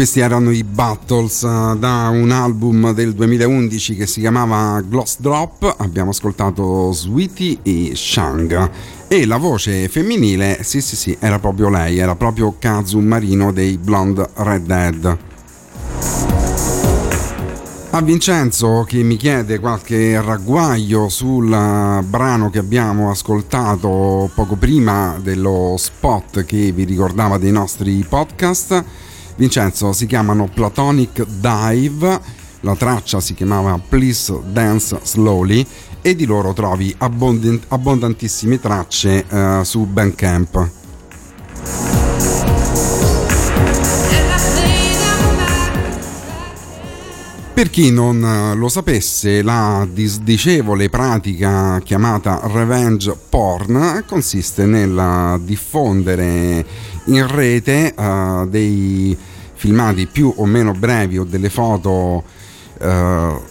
Questi erano i Battles uh, da un album del 2011 che si chiamava Gloss Drop. Abbiamo ascoltato Sweetie e Shang. E la voce femminile, sì sì sì, era proprio lei, era proprio Kazu Marino dei Blonde Red Dead. A Vincenzo che mi chiede qualche ragguaglio sul brano che abbiamo ascoltato poco prima dello spot che vi ricordava dei nostri podcast Vincenzo si chiamano Platonic Dive, la traccia si chiamava Please Dance Slowly e di loro trovi abbondant- abbondantissime tracce uh, su Bandcamp. Per chi non eh, lo sapesse, la disdicevole pratica chiamata revenge porn consiste nel diffondere in rete uh, dei filmati più o meno brevi o delle foto uh,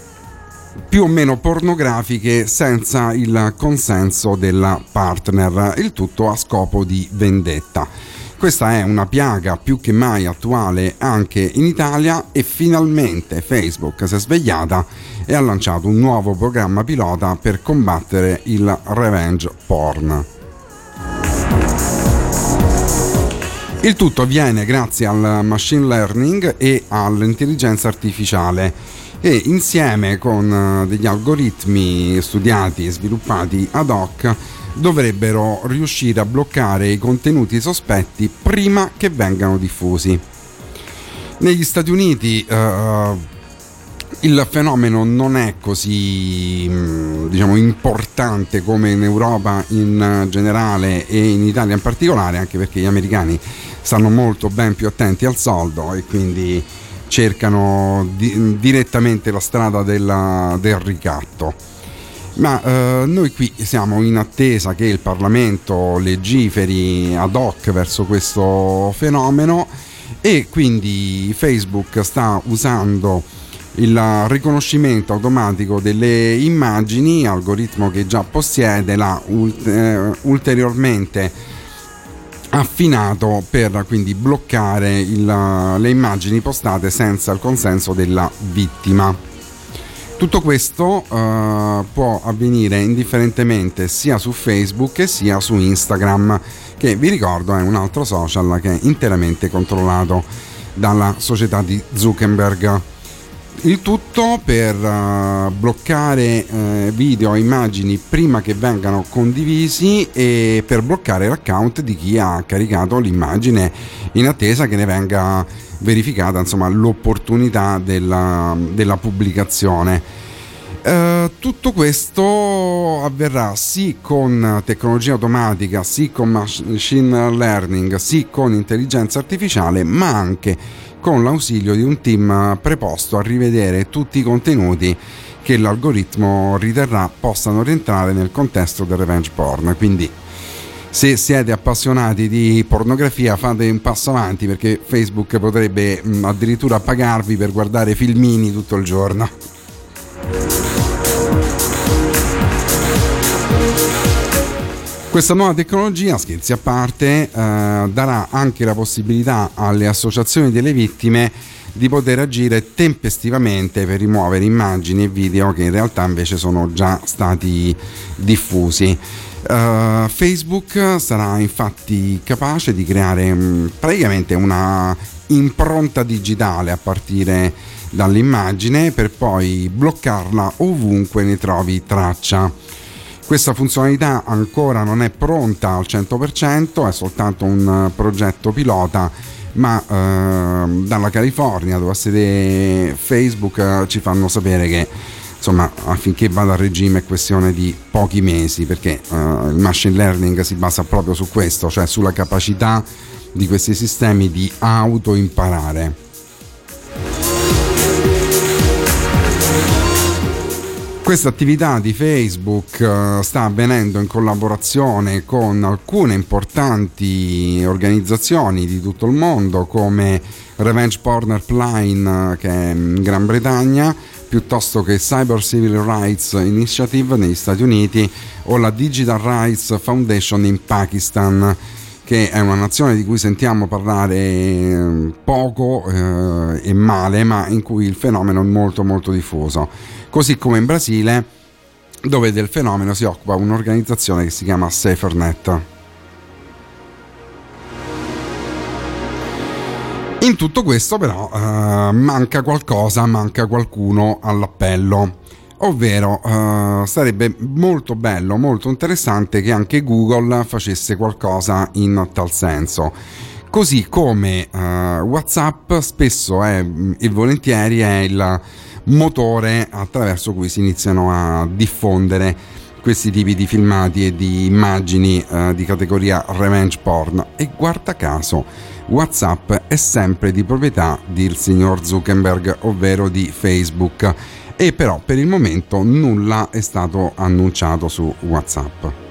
più o meno pornografiche senza il consenso della partner, il tutto a scopo di vendetta. Questa è una piaga più che mai attuale anche in Italia e finalmente Facebook si è svegliata e ha lanciato un nuovo programma pilota per combattere il revenge porn. Il tutto avviene grazie al machine learning e all'intelligenza artificiale e insieme con eh, degli algoritmi studiati e sviluppati ad hoc dovrebbero riuscire a bloccare i contenuti sospetti prima che vengano diffusi. Negli Stati Uniti uh, il fenomeno non è così mm, diciamo, importante come in Europa in generale e in Italia in particolare, anche perché gli americani stanno molto ben più attenti al soldo e quindi cercano di, direttamente la strada della, del ricatto. Ma eh, noi qui siamo in attesa che il Parlamento legiferi ad hoc verso questo fenomeno e quindi Facebook sta usando il riconoscimento automatico delle immagini, algoritmo che già possiede, l'ha eh, ulteriormente affinato per quindi bloccare il, le immagini postate senza il consenso della vittima. Tutto questo uh, può avvenire indifferentemente sia su Facebook sia su Instagram, che vi ricordo è un altro social che è interamente controllato dalla società di Zuckerberg. Il tutto per uh, bloccare uh, video e immagini prima che vengano condivisi e per bloccare l'account di chi ha caricato l'immagine in attesa che ne venga verificata insomma, l'opportunità della, della pubblicazione. Uh, tutto questo avverrà sì con tecnologia automatica, sì con machine learning, sì con intelligenza artificiale, ma anche con l'ausilio di un team preposto a rivedere tutti i contenuti che l'algoritmo riterrà possano rientrare nel contesto del revenge porn. Quindi se siete appassionati di pornografia fate un passo avanti perché Facebook potrebbe addirittura pagarvi per guardare filmini tutto il giorno. Questa nuova tecnologia, scherzi a parte, eh, darà anche la possibilità alle associazioni delle vittime di poter agire tempestivamente per rimuovere immagini e video che in realtà invece sono già stati diffusi. Uh, Facebook sarà infatti capace di creare um, praticamente una impronta digitale a partire dall'immagine per poi bloccarla ovunque ne trovi traccia. Questa funzionalità ancora non è pronta al 100%, è soltanto un eh, progetto pilota, ma eh, dalla California, dove ha sede Facebook, eh, ci fanno sapere che insomma, affinché vada a regime è questione di pochi mesi, perché eh, il machine learning si basa proprio su questo, cioè sulla capacità di questi sistemi di autoimparare. Questa attività di Facebook uh, sta avvenendo in collaborazione con alcune importanti organizzazioni di tutto il mondo come Revenge Porn Pline che è in Gran Bretagna, piuttosto che Cyber Civil Rights Initiative negli Stati Uniti o la Digital Rights Foundation in Pakistan che è una nazione di cui sentiamo parlare eh, poco eh, e male, ma in cui il fenomeno è molto molto diffuso così come in Brasile dove del fenomeno si occupa un'organizzazione che si chiama SaferNet. In tutto questo però eh, manca qualcosa, manca qualcuno all'appello, ovvero eh, sarebbe molto bello, molto interessante che anche Google facesse qualcosa in tal senso. Così come eh, WhatsApp spesso è, e volentieri è il motore attraverso cui si iniziano a diffondere questi tipi di filmati e di immagini eh, di categoria revenge porn e guarda caso Whatsapp è sempre di proprietà del signor Zuckerberg ovvero di Facebook e però per il momento nulla è stato annunciato su Whatsapp.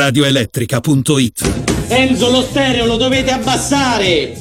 radioelettrica.it Enzo lo stereo lo dovete abbassare!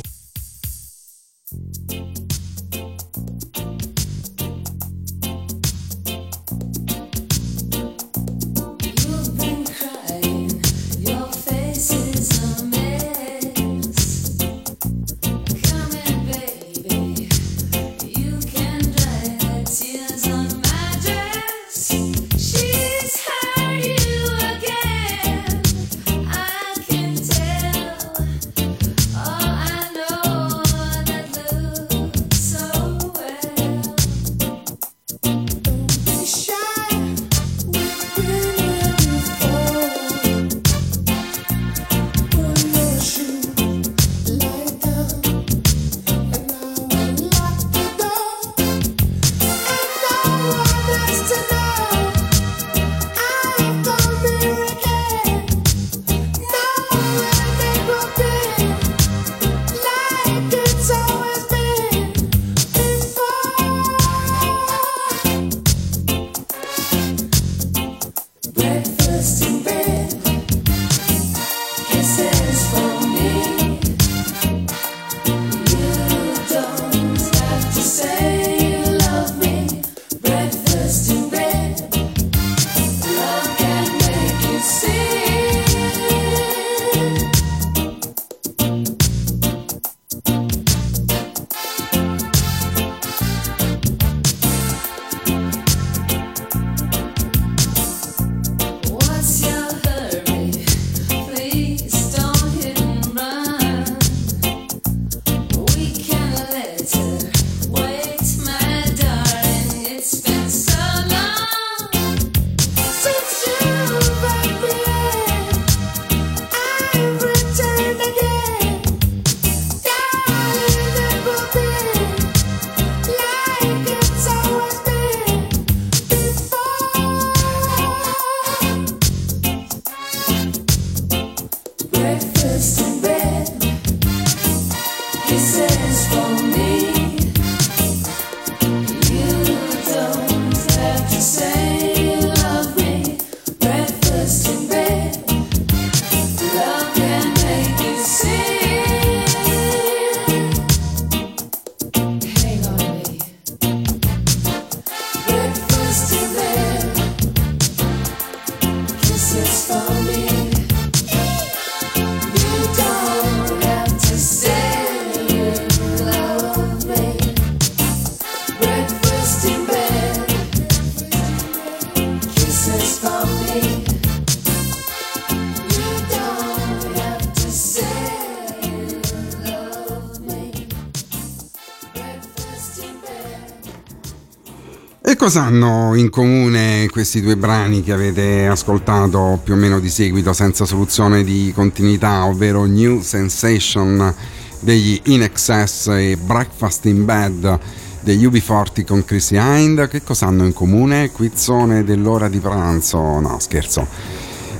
Cosa hanno in comune questi due brani che avete ascoltato più o meno di seguito senza soluzione di continuità, ovvero New Sensation degli In Excess e Breakfast in Bed degli UB40 con Chrissy Hind? Che cosa hanno in comune? Quizzone dell'ora di pranzo? No, scherzo.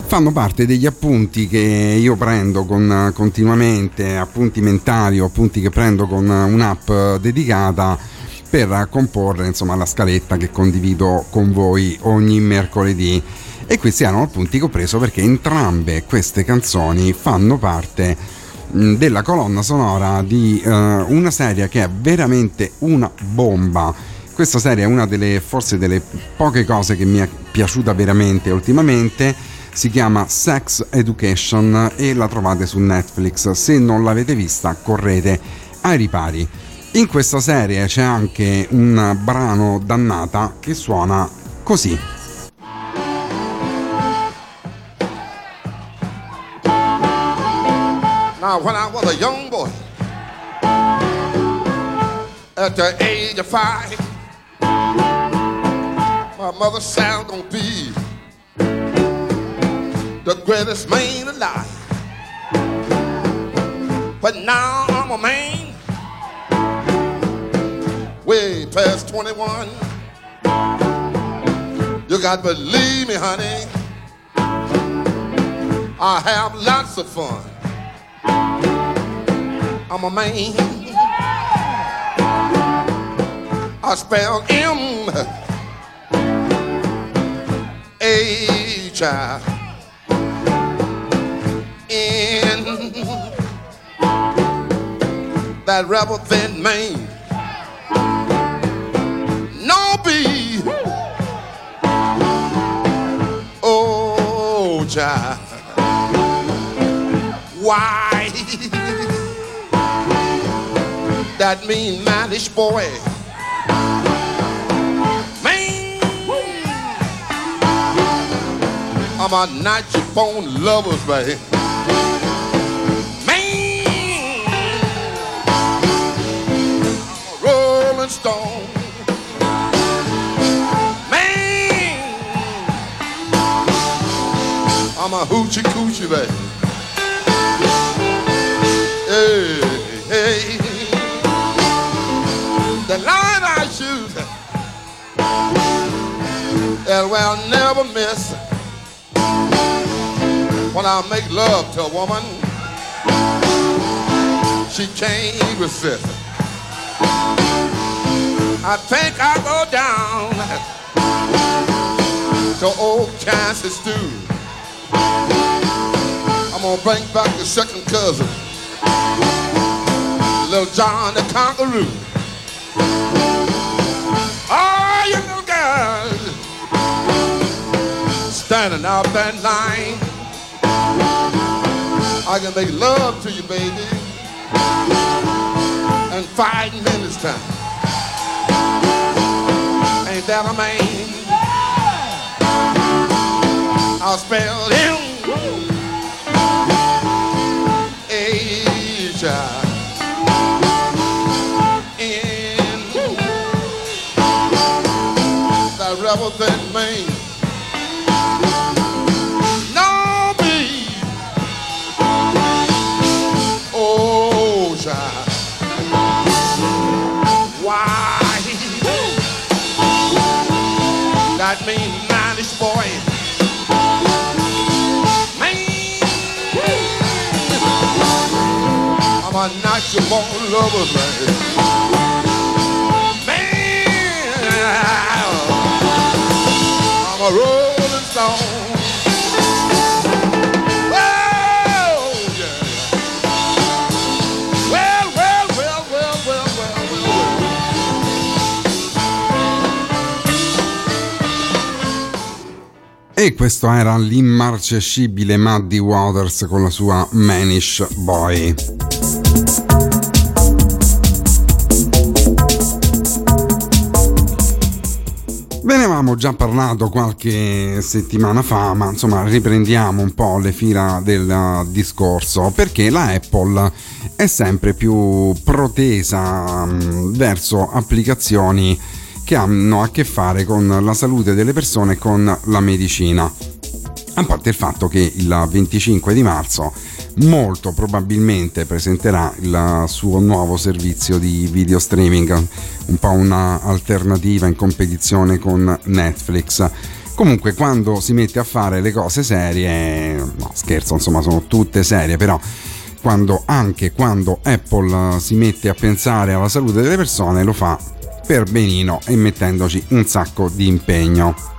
Fanno parte degli appunti che io prendo con, continuamente, appunti mentali o appunti che prendo con un'app dedicata per comporre insomma, la scaletta che condivido con voi ogni mercoledì. E questi erano appunti che ho preso perché entrambe queste canzoni fanno parte della colonna sonora di uh, una serie che è veramente una bomba. Questa serie è una delle forse delle poche cose che mi è piaciuta veramente ultimamente. Si chiama Sex Education e la trovate su Netflix. Se non l'avete vista, correte ai ripari. In questa serie c'è anche un brano dannata che suona così. Now, when I was a young boy, at the age of five, my mother said gonna be the greatest man alive. But now I'm a man way past 21. You got to believe me, honey. I have lots of fun. I'm a man. I spell M A child in that rebel thin man. Be. Oh, child. Why? that mean manish boy. Man. I'm a night bone lovers, baby. Rolling stone. I'm a hoochie coochie, baby. Hey, hey. The line I choose that will never miss when I make love to a woman. She can't resist. I think I'll go down to old Kansas stew. I'm gonna bring back the second cousin, little John the Conqueror. Oh, you little girls standing out that line. I can make love to you, baby, in five minutes time. Ain't that a man? I'll spell him I'm a natural lover, man. Man. I'm a rolling stone. Yeah. Well, well, well, well, well, well, well, well. E questo era l'immarcescibile Muddy Waters con la sua Manish Boy. Avevamo già parlato qualche settimana fa, ma insomma riprendiamo un po' le fila del discorso perché la Apple è sempre più protesa mm, verso applicazioni che hanno a che fare con la salute delle persone e con la medicina. A parte il fatto che il 25 di marzo molto probabilmente presenterà il suo nuovo servizio di video streaming, un po' un'alternativa in competizione con Netflix. Comunque quando si mette a fare le cose serie, no scherzo, insomma sono tutte serie, però quando, anche quando Apple si mette a pensare alla salute delle persone lo fa per benino e mettendoci un sacco di impegno.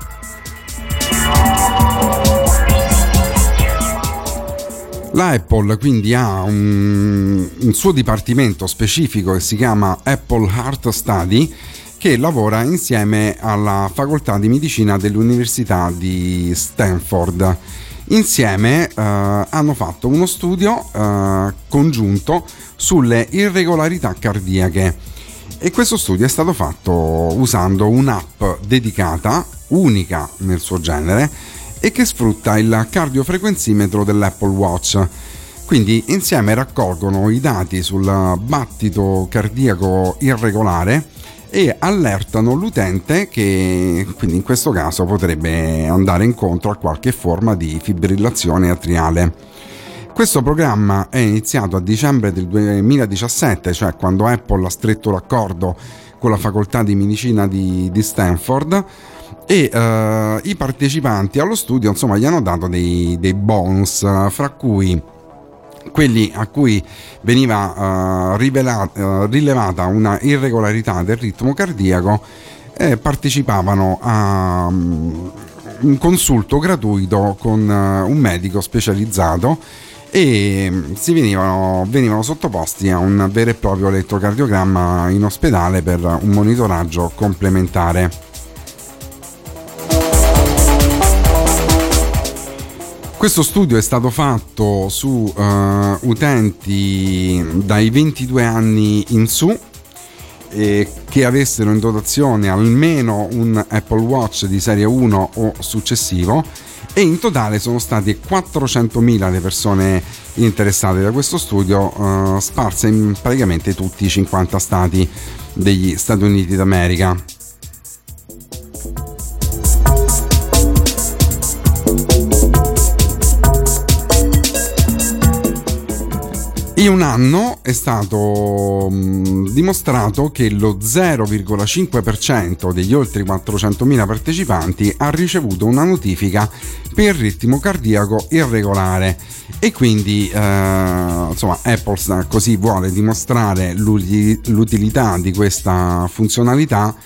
La Apple quindi ha un, un, suo dipartimento specifico che si chiama Apple Heart Study che lavora insieme alla facoltà di medicina dell'Università di Stanford. Insieme eh, hanno fatto uno studio eh, congiunto sulle irregolarità cardiache e questo studio è stato fatto usando un'app dedicata, unica nel suo genere, e che sfrutta il cardiofrequenzimetro dell'Apple Watch. Quindi insieme raccolgono i dati sul battito cardiaco irregolare e allertano l'utente che quindi in questo caso potrebbe andare incontro a qualche forma di fibrillazione atriale. Questo programma è iniziato a dicembre del 2017, cioè quando Apple ha stretto l'accordo con la facoltà di medicina di, di Stanford e uh, i partecipanti allo studio insomma gli hanno dato dei, dei bonus fra cui quelli a cui veniva uh, rivelata, uh, rilevata una irregolarità del ritmo cardiaco eh, partecipavano a um, un consulto gratuito con un medico specializzato e si venivano, venivano sottoposti a un vero e proprio elettrocardiogramma in ospedale per un monitoraggio complementare. Questo studio è stato fatto su uh, utenti dai 22 anni in su eh, che avessero in dotazione almeno un Apple Watch di serie 1 o successivo e in totale sono state 400.000 le persone interessate da questo studio uh, sparse in praticamente tutti i 50 stati degli Stati Uniti d'America. In un anno è stato mm, dimostrato che lo 0,5% degli oltre 400.000 partecipanti ha ricevuto una notifica per ritmo cardiaco irregolare e quindi eh, insomma Apple così vuole dimostrare l'utilità di questa funzionalità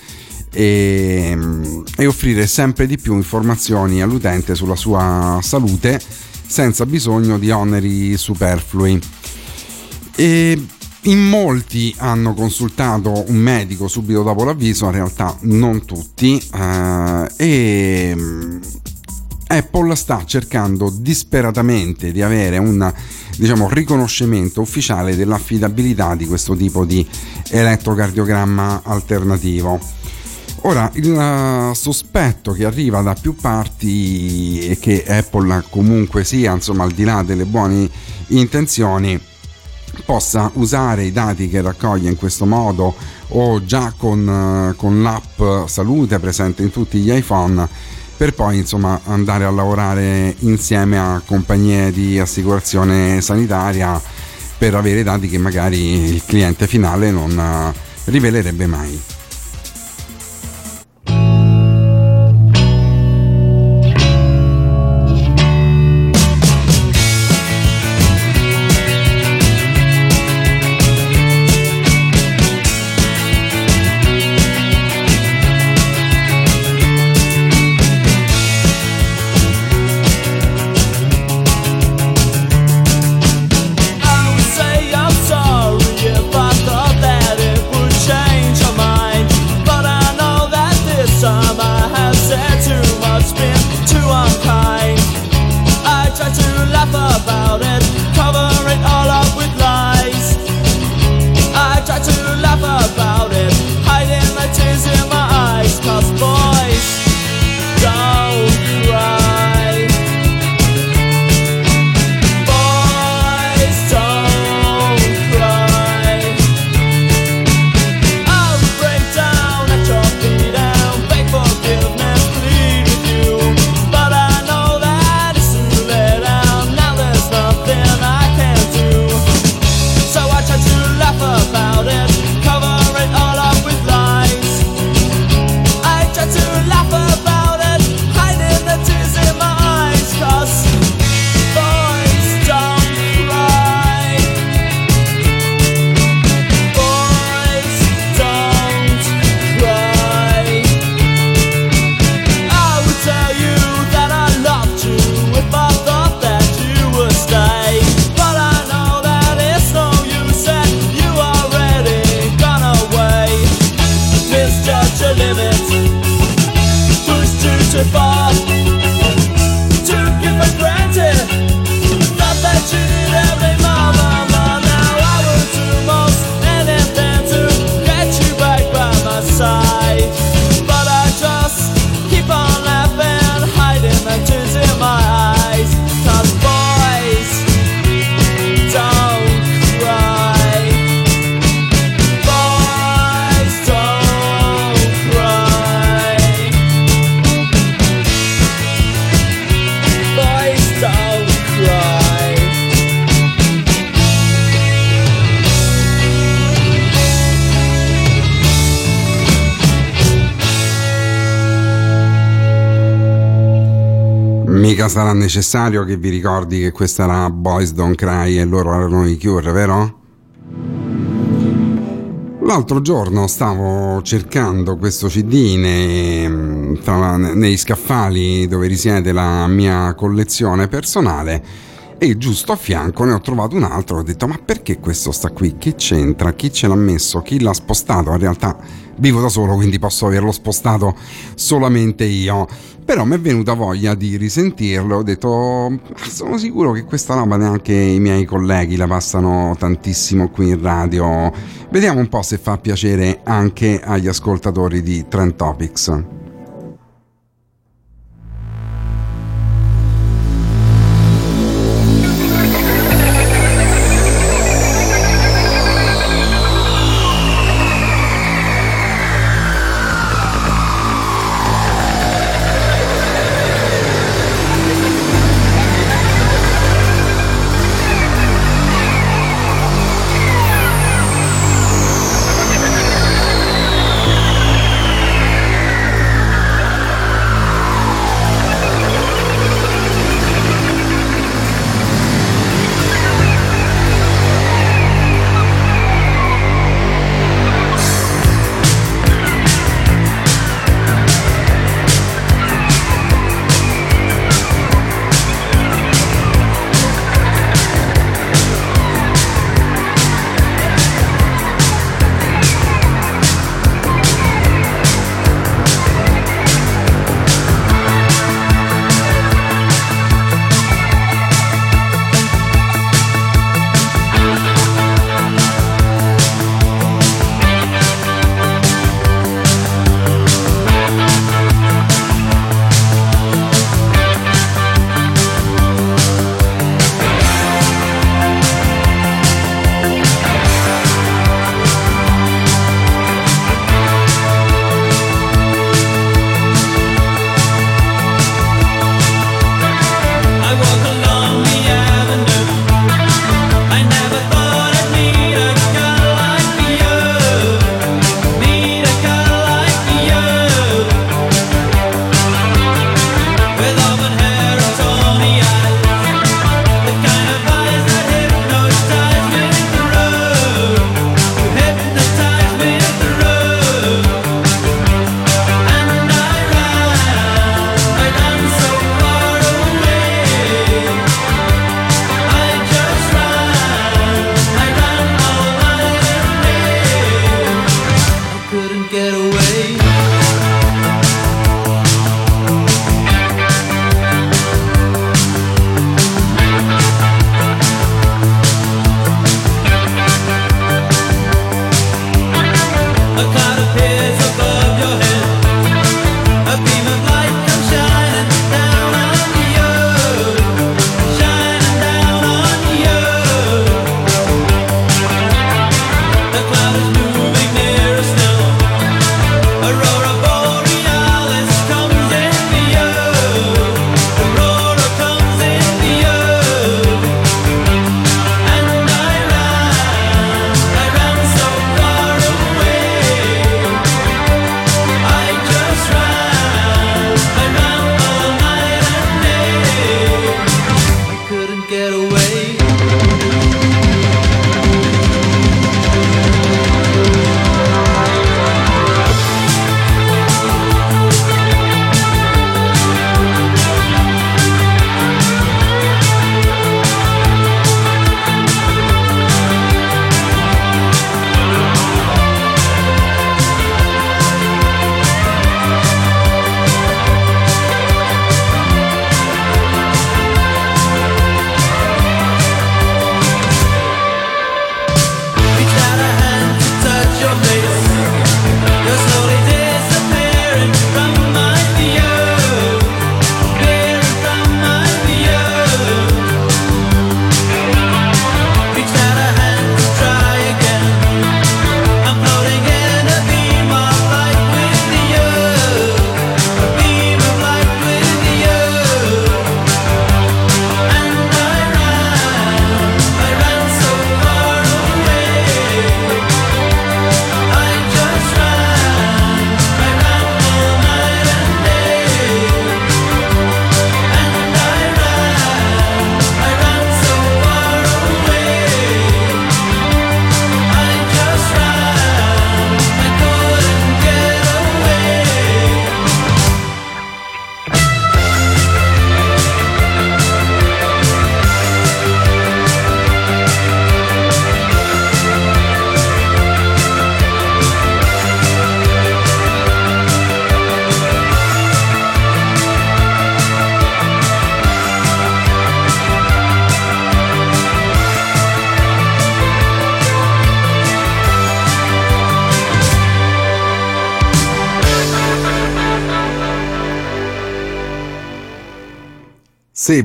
e, mm, e offrire sempre di più informazioni all'utente sulla sua salute senza bisogno di oneri superflui. E in molti hanno consultato un medico subito dopo l'avviso, in realtà non tutti, eh, e mm, Apple sta cercando disperatamente di avere un diciamo, riconoscimento ufficiale dell'affidabilità di questo tipo di elettrocardiogramma alternativo. Ora, il uh, sospetto che arriva da più parti e che Apple comunque sia, insomma, al di là delle buone intenzioni, possa usare i dati che raccoglie in questo modo o già con, eh, con l'app salute presente in tutti gli iPhone per poi insomma andare a lavorare insieme a compagnie di assicurazione sanitaria per avere dati che magari il cliente finale non eh, rivelerebbe mai. Necessario che vi ricordi che questa era Boys Don't Cry e loro erano i Cure, vero? L'altro giorno stavo cercando questo CD nei, nei scaffali dove risiede la mia collezione personale e giusto a fianco ne ho trovato un altro ho detto ma perché questo sta qui? Che c'entra? Chi ce l'ha messo? Chi l'ha spostato? In realtà vivo da solo quindi posso averlo spostato solamente io. Però mi è venuta voglia di risentirlo ho detto sono sicuro che questa roba neanche i miei colleghi la passano tantissimo qui in radio. Vediamo un po' se fa piacere anche agli ascoltatori di Trend Topics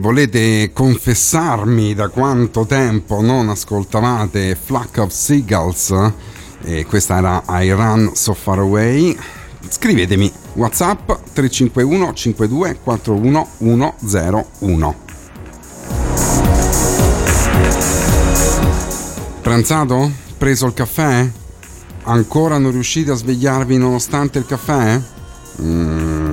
volete confessarmi da quanto tempo non ascoltavate Flack of Seagulls, e questa era I Run So Far Away, scrivetemi WhatsApp 351 52 41 101. Pranzato? Preso il caffè? Ancora non riuscite a svegliarvi nonostante il caffè? Mmm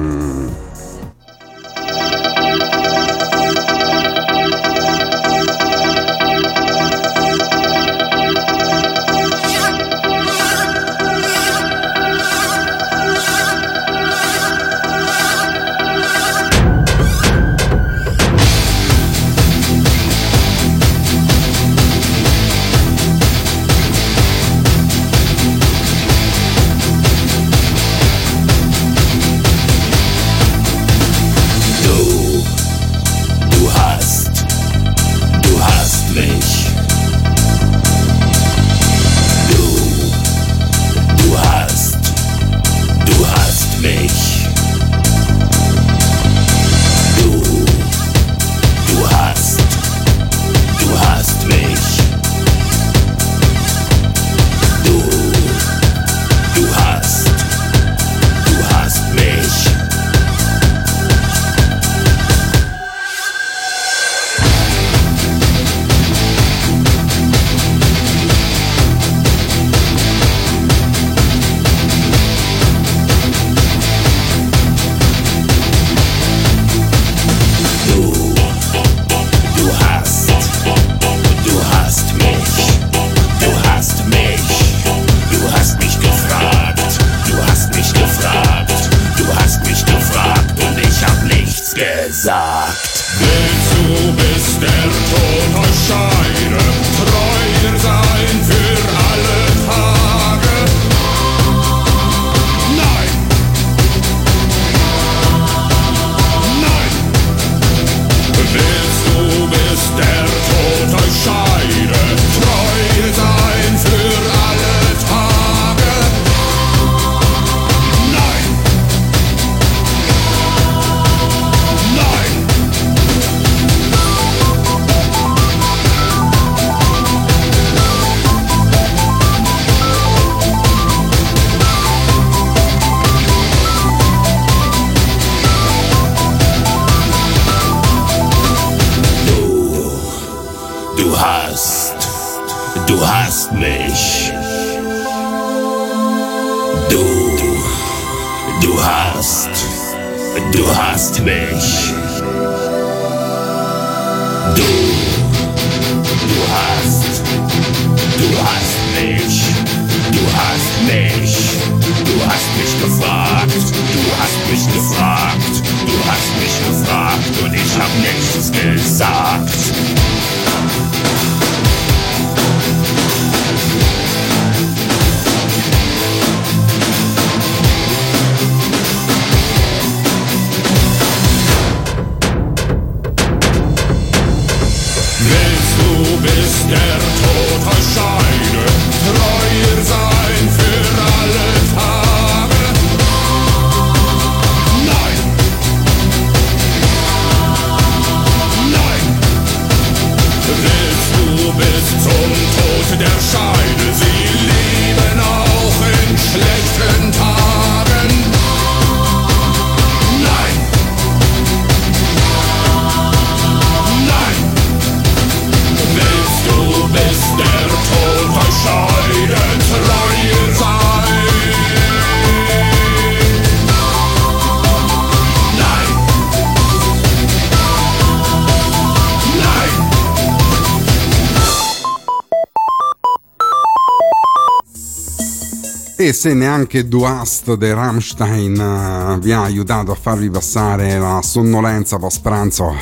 se neanche Duast de Rammstein eh, vi ha aiutato a farvi passare la sonnolenza post pranzo,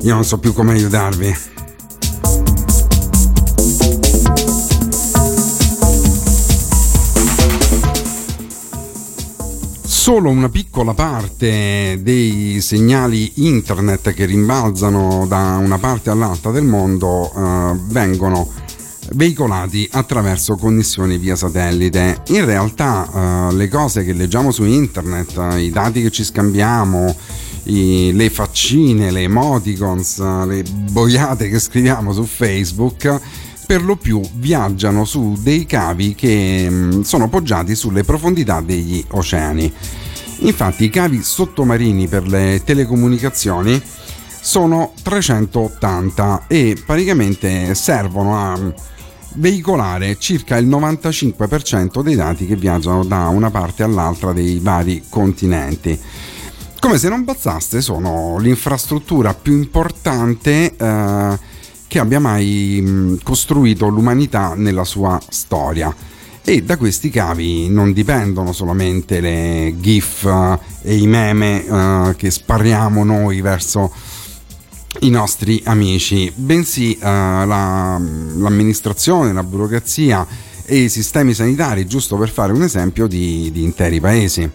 io non so più come aiutarvi. solo una piccola parte dei segnali internet che rimbalzano da una parte all'altra del mondo eh, vengono veicolati attraverso connessioni via satellite. In realtà eh, le cose che leggiamo su internet, eh, i dati che ci scambiamo, i, le faccine, le emoticons, eh, le boiate che scriviamo su Facebook, per lo più viaggiano su dei cavi che mh, sono poggiati sulle profondità degli oceani. Infatti i cavi sottomarini per le telecomunicazioni sono 380 e praticamente servono a veicolare circa il 95% dei dati che viaggiano da una parte all'altra dei vari continenti. Come se non bastasse, sono l'infrastruttura più importante eh, che abbia mai costruito l'umanità nella sua storia. E da questi cavi non dipendono solamente le GIF uh, e i meme uh, che spariamo noi verso i nostri amici, bensì uh, la, l'amministrazione, la burocrazia e i sistemi sanitari, giusto per fare un esempio di, di interi paesi.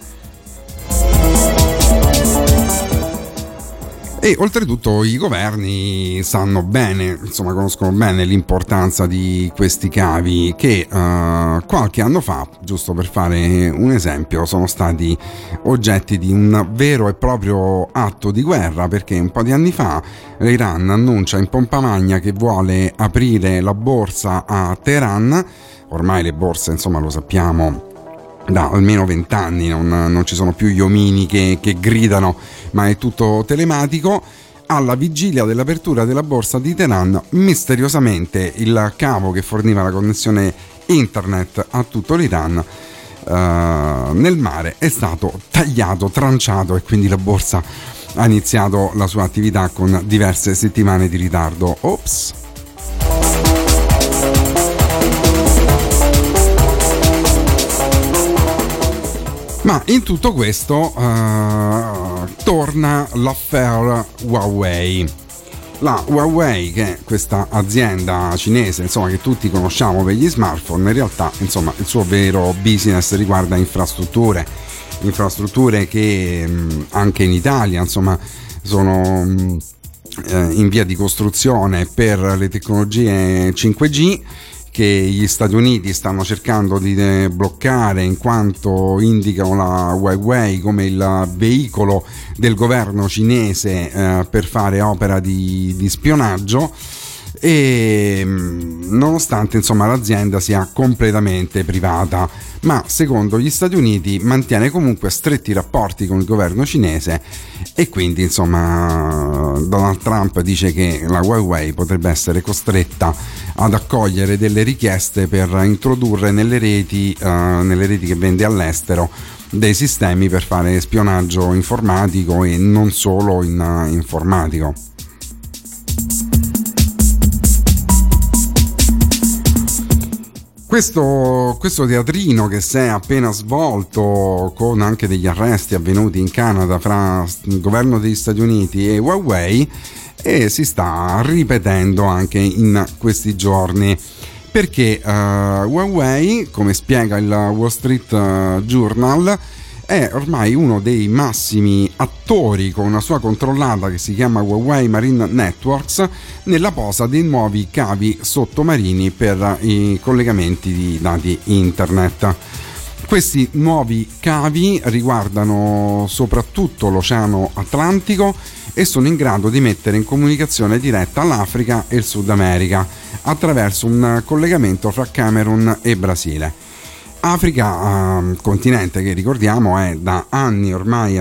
E oltretutto i governi sanno bene, insomma conoscono bene l'importanza di questi cavi che uh, qualche anno fa, giusto per fare un esempio, sono stati oggetti di un vero e proprio atto di guerra perché un po' di anni fa l'Iran annuncia in pompa magna che vuole aprire la borsa a Teheran, ormai le borse insomma lo sappiamo da almeno vent'anni, non, non, ci sono più gli omini che, che gridano, ma è tutto telematico. Alla vigilia dell'apertura della borsa di Teheran, misteriosamente il cavo che forniva la connessione internet a tutto l'Iran Uh, nel mare è stato tagliato, tranciato e quindi la borsa ha iniziato la sua attività con diverse settimane di ritardo. Ops. Ma in tutto questo uh, torna l'affair Huawei. La Huawei, che è questa azienda cinese insomma, che tutti conosciamo per gli smartphone, in realtà insomma, il suo vero business riguarda infrastrutture, infrastrutture che mh, anche in Italia insomma, sono mh, eh, in via di costruzione per le tecnologie 5G che gli Stati Uniti stanno cercando di eh, bloccare in quanto indicano la Huawei come il veicolo del governo cinese eh, per fare opera di, di spionaggio e mm, nonostante insomma, l'azienda sia completamente privata, ma secondo gli Stati Uniti mantiene comunque stretti rapporti con il governo cinese e quindi insomma Donald Trump dice che la Huawei potrebbe essere costretta ad accogliere delle richieste per introdurre nelle reti, uh, nelle reti che vende all'estero dei sistemi per fare spionaggio informatico e non solo in, uh, informatico. Questo, questo, teatrino che si è appena svolto con anche degli arresti avvenuti in Canada fra il governo degli Stati Uniti e Huawei e si sta ripetendo anche in questi giorni. Perché uh, Huawei, come spiega il Wall Street uh, Journal, è ormai uno dei massimi attori con una sua controllata che si chiama Huawei Marine Networks nella posa dei nuovi cavi sottomarini per i collegamenti di dati internet. Questi nuovi cavi riguardano soprattutto l'Oceano Atlantico e sono in grado di mettere in comunicazione diretta l'Africa e il Sud America attraverso un collegamento fra Camerun e Brasile. Africa, eh, continente che ricordiamo è da anni ormai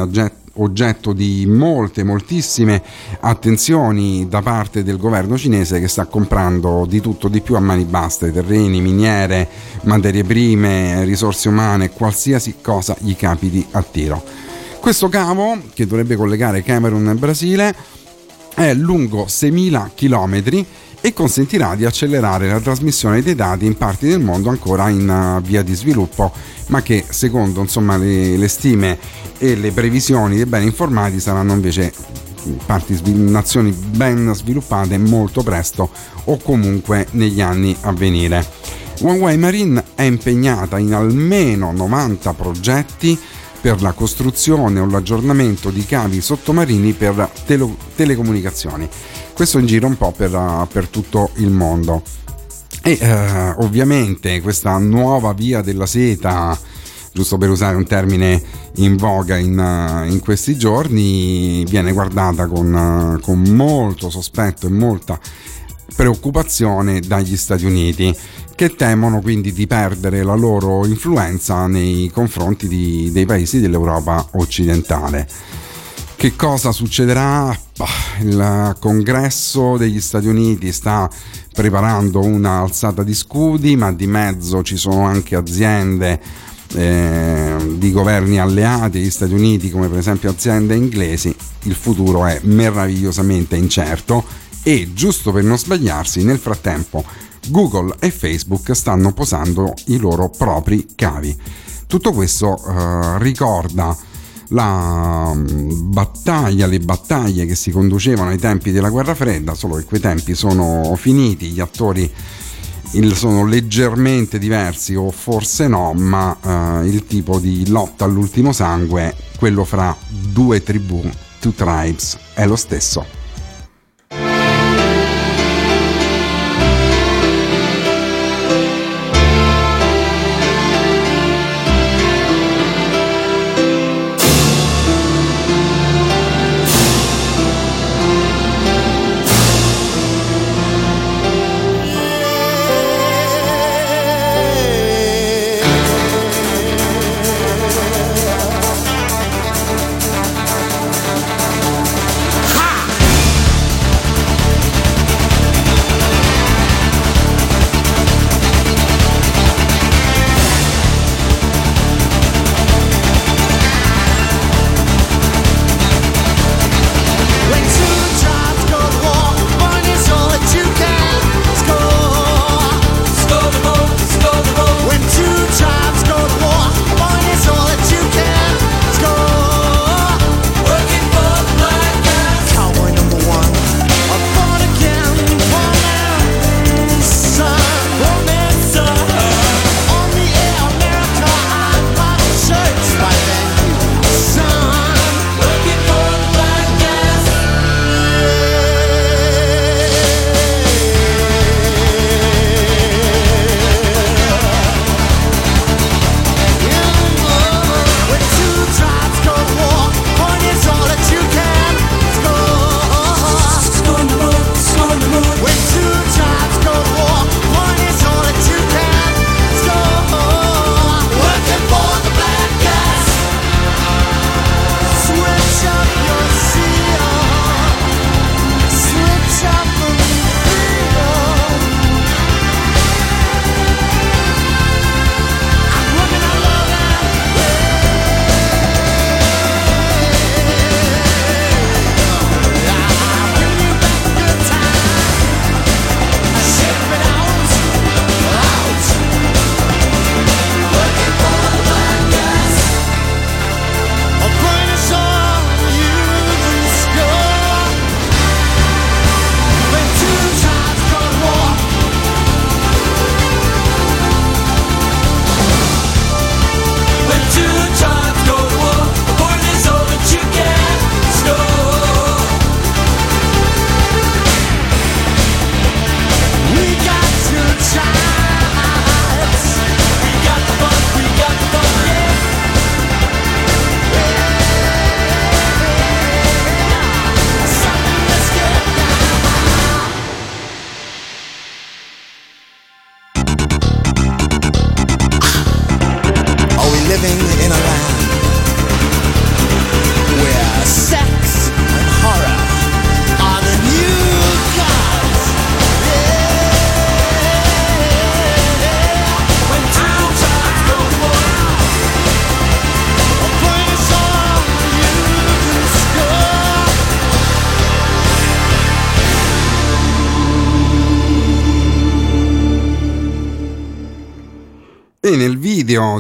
oggetto di molte, moltissime attenzioni da parte del governo cinese che sta comprando di tutto di più a mani basse, terreni, miniere, materie prime, risorse umane, qualsiasi cosa gli capiti a tiro. Questo cavo, che dovrebbe collegare Camerun e Brasile, è lungo 6.000 km e consentirà di accelerare la trasmissione dei dati in parti del mondo ancora in uh, via di sviluppo, ma che secondo insomma, le, le, stime e le previsioni dei beni informati saranno invece parti, nazioni ben sviluppate molto presto o comunque negli anni a venire. OneWay Marine è impegnata in almeno 90 progetti per la costruzione o l'aggiornamento di cavi sottomarini per tele- telecomunicazioni questo in giro un po' per, per tutto il mondo. E uh, ovviamente questa nuova via della seta giusto per usare un termine in voga in, in questi giorni, viene guardata con, con molto sospetto e molta preoccupazione dagli Stati Uniti che temono quindi di perdere la loro influenza nei confronti di, dei paesi dell'Europa occidentale. Che cosa succederà? Il congresso degli Stati Uniti sta preparando una alzata di scudi, ma di mezzo ci sono anche aziende eh, di governi alleati agli Stati Uniti, come per esempio aziende inglesi. Il futuro è meravigliosamente incerto e, giusto per non sbagliarsi, nel frattempo Google e Facebook stanno posando i loro propri cavi. Tutto questo eh, ricorda la mm, battaglia, le battaglie che si conducevano ai tempi della guerra fredda, solo che quei tempi sono finiti, gli attori sono leggermente diversi o forse no, ma uh, il tipo di lotta all'ultimo sangue, quello fra due tribù, two tribes, è lo stesso.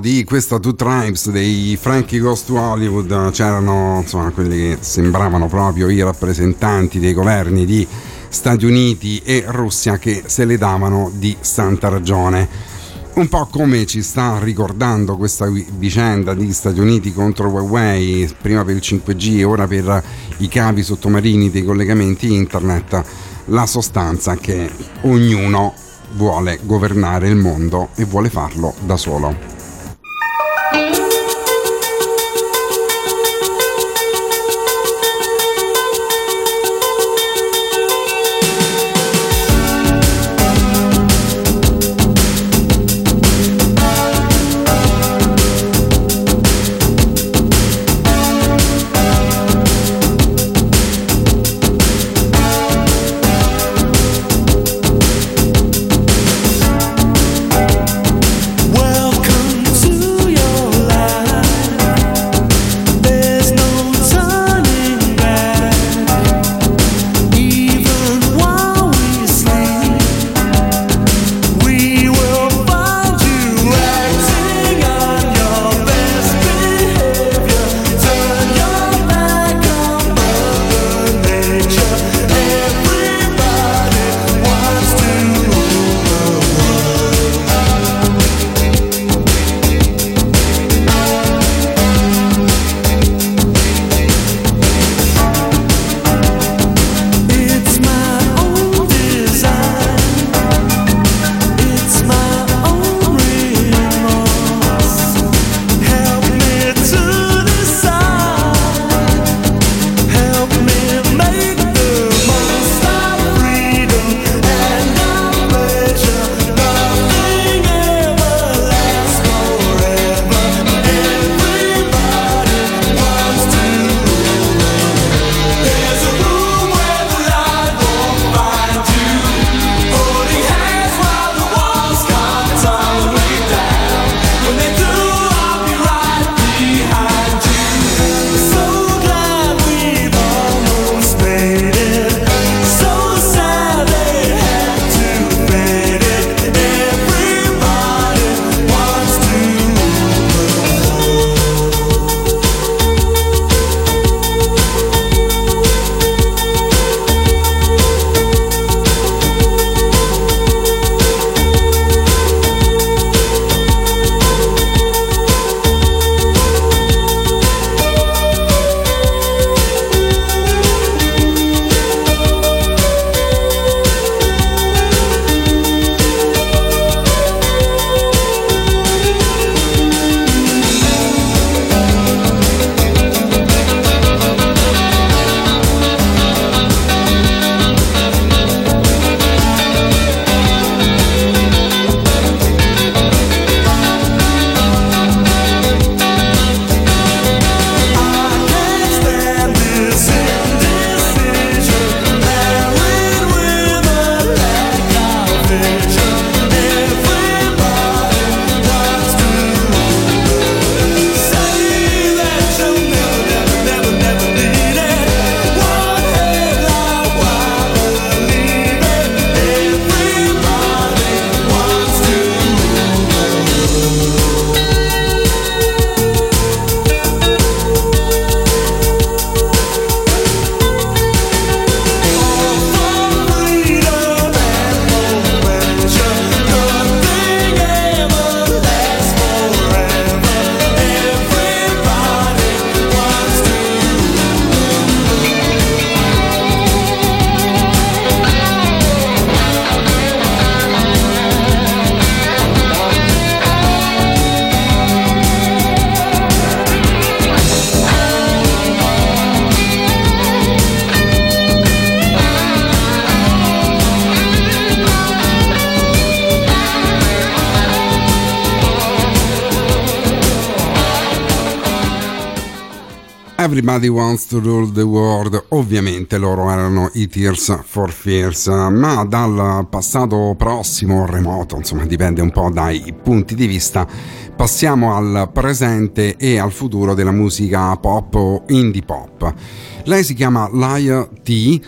Di questa Two Tribes dei Frankie Ghost to Hollywood c'erano insomma quelli che sembravano proprio i rappresentanti dei governi di Stati Uniti e Russia che se le davano di santa ragione. Un po' come ci sta ricordando questa vicenda di Stati Uniti contro Huawei, prima per il 5G e ora per i cavi sottomarini dei collegamenti internet, la sostanza che ognuno vuole governare il mondo e vuole farlo da solo. Everybody Wants to Rule the World, ovviamente loro erano i Tears for Fears, ma dal passato prossimo, remoto, insomma dipende un po' dai punti di vista, passiamo al presente e al futuro della musica pop o indie pop. Lei si chiama Laia T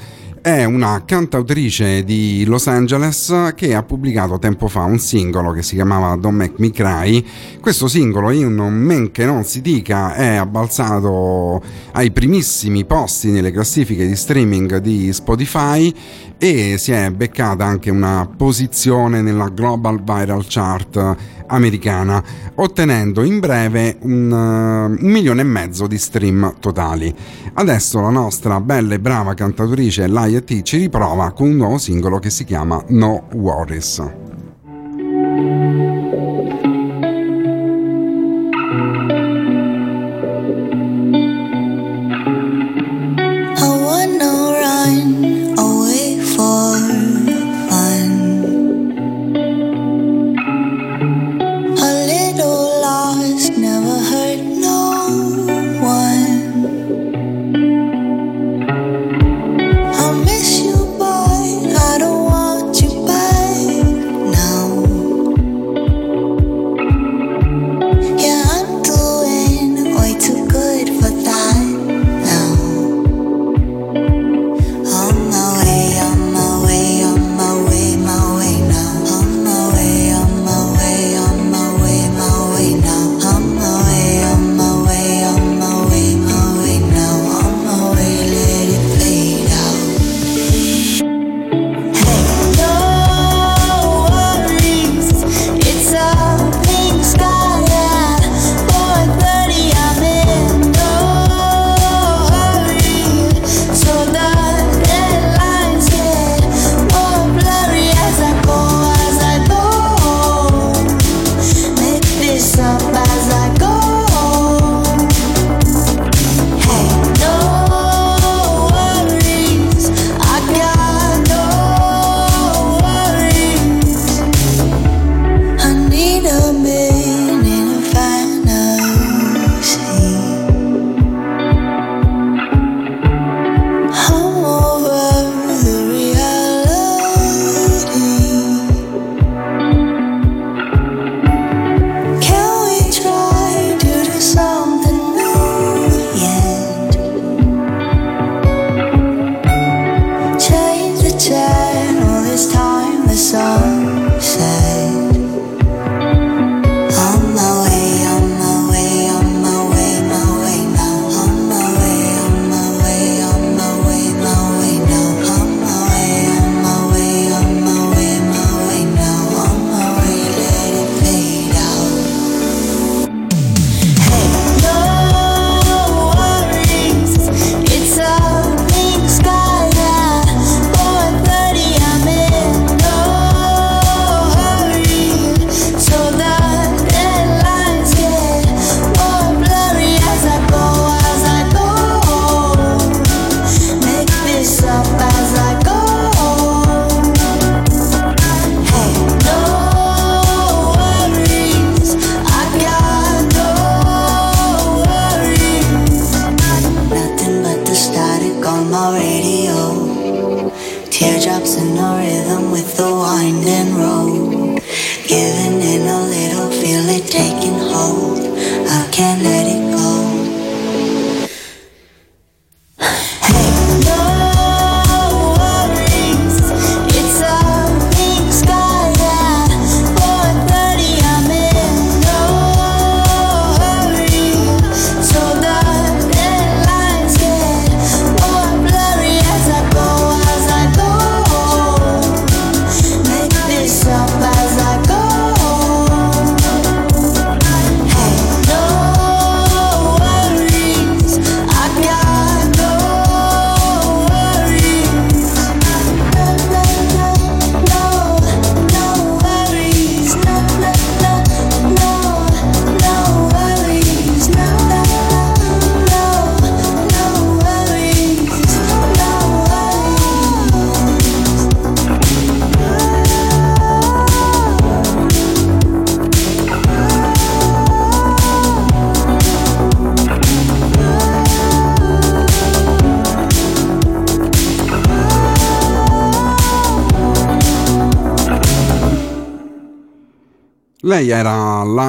è una cantautrice di Los Angeles che ha pubblicato tempo fa un singolo che si chiamava Don't Make Me Cry. Questo singolo, in men che non si dica, è abbalzato ai primissimi posti nelle classifiche di streaming di Spotify e si è beccata anche una posizione nella Global Viral Chart americana, ottenendo in breve un, uh, un, milione e mezzo di stream totali. Adesso la nostra bella e brava cantatrice Laia T ci riprova con un nuovo singolo che si chiama No Worries.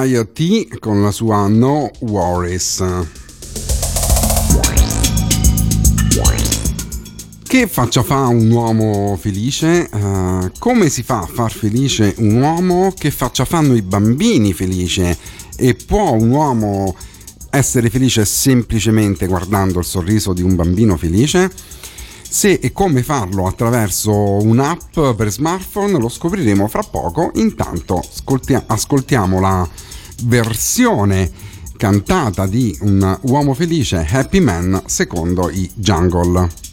Laia T con la sua No Worries. Che faccia fa un uomo felice? Uh, come si fa a far felice un uomo? Che faccia fanno i bambini felice? E può un uomo essere felice semplicemente guardando il sorriso di un bambino felice? Se e come farlo attraverso un'app per smartphone lo scopriremo fra poco. Intanto ascoltiamo la versione cantata di un uomo felice Happy Man secondo i Jungle.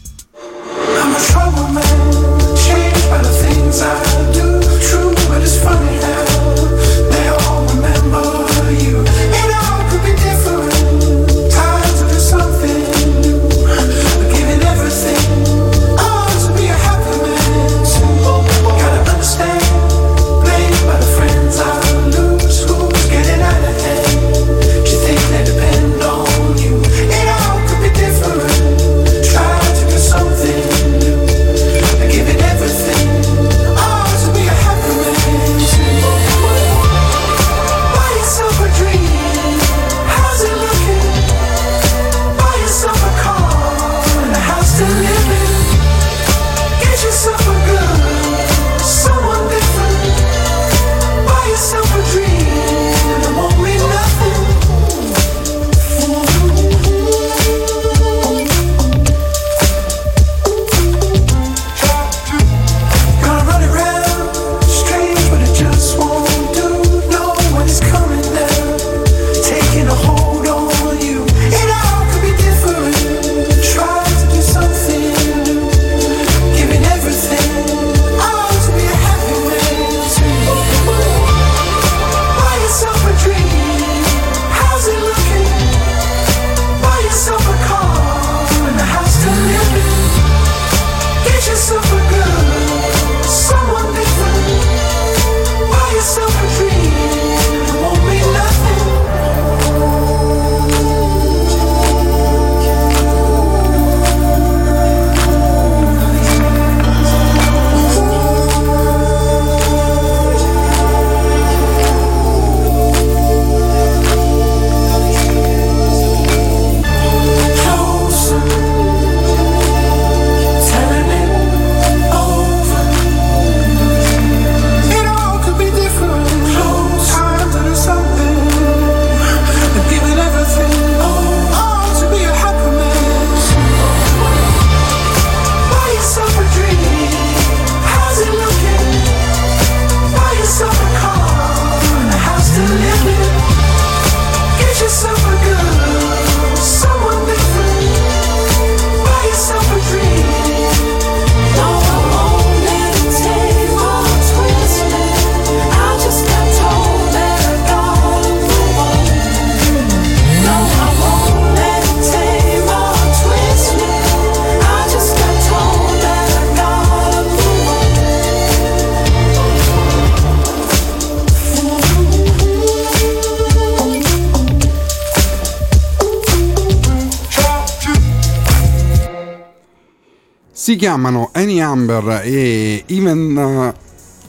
Chiamano Any Amber e Even uh,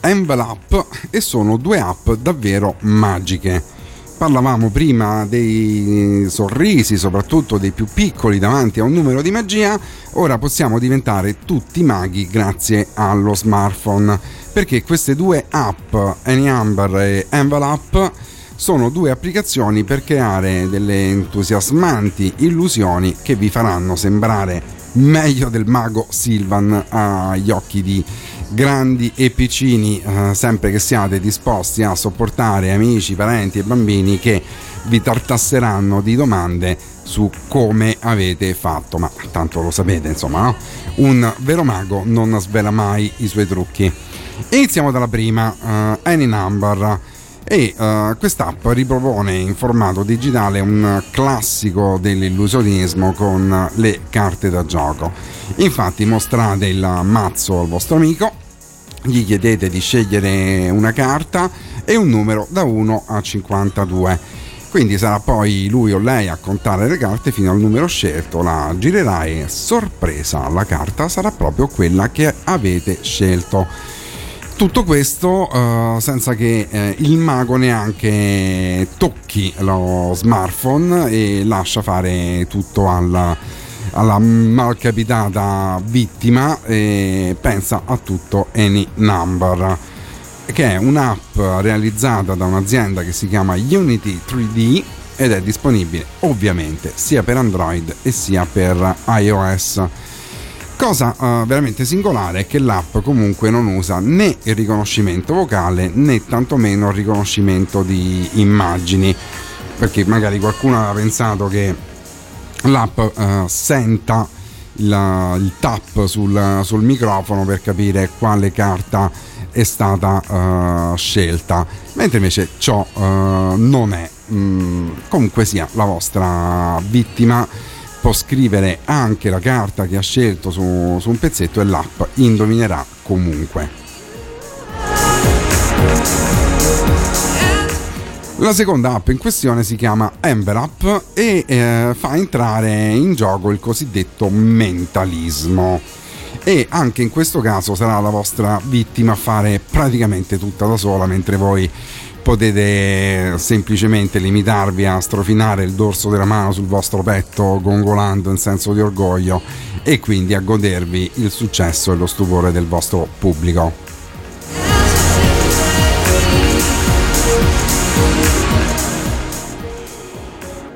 Envelope e sono due app davvero magiche. Parlavamo prima dei sorrisi, soprattutto dei più piccoli davanti a un numero di magia, ora possiamo diventare tutti maghi grazie allo smartphone, perché queste due app, Any Amber e Envelope, sono due applicazioni per creare delle entusiasmanti illusioni che vi faranno sembrare meglio del mago Silvan agli occhi di grandi e piccini, eh, sempre che siate disposti a sopportare amici, parenti e bambini che vi tartasseranno di domande su come avete fatto, ma tanto lo sapete, insomma, no? Un vero mago non svela mai i suoi trucchi. Iniziamo dalla prima, uh, Any Number e uh, quest'app ripropone in formato digitale un classico dell'illusionismo con le carte da gioco. Infatti mostrate il mazzo al vostro amico, gli chiedete di scegliere una carta e un numero da 1 a 52. Quindi sarà poi lui o lei a contare le carte fino al numero scelto, la girerà e sorpresa la carta sarà proprio quella che avete scelto Tutto questo uh, senza che eh, il mago neanche tocchi lo smartphone e lascia fare tutto alla, alla malcapitata vittima e pensa a tutto Any Number che è un'app realizzata da un'azienda che si chiama Unity 3D ed è disponibile ovviamente sia per Android e sia per iOS. Cosa uh, veramente singolare è che l'app comunque non usa né il riconoscimento vocale né tantomeno il riconoscimento di immagini, perché magari qualcuno aveva pensato che l'app uh, senta il, il tap sul, sul, microfono per capire quale carta è stata uh, scelta, mentre invece ciò non è. Mm, comunque sia, la vostra vittima può scrivere anche la carta che ha scelto su, su un pezzetto e l'app indovinerà comunque. La seconda app in questione si chiama Envelope e eh, fa entrare in gioco il cosiddetto mentalismo. E anche in questo caso sarà la vostra vittima a fare praticamente tutta da sola mentre voi potete semplicemente limitarvi a strofinare il dorso della mano sul vostro petto gongolando in senso di orgoglio e quindi a godervi il successo e lo stupore del vostro pubblico.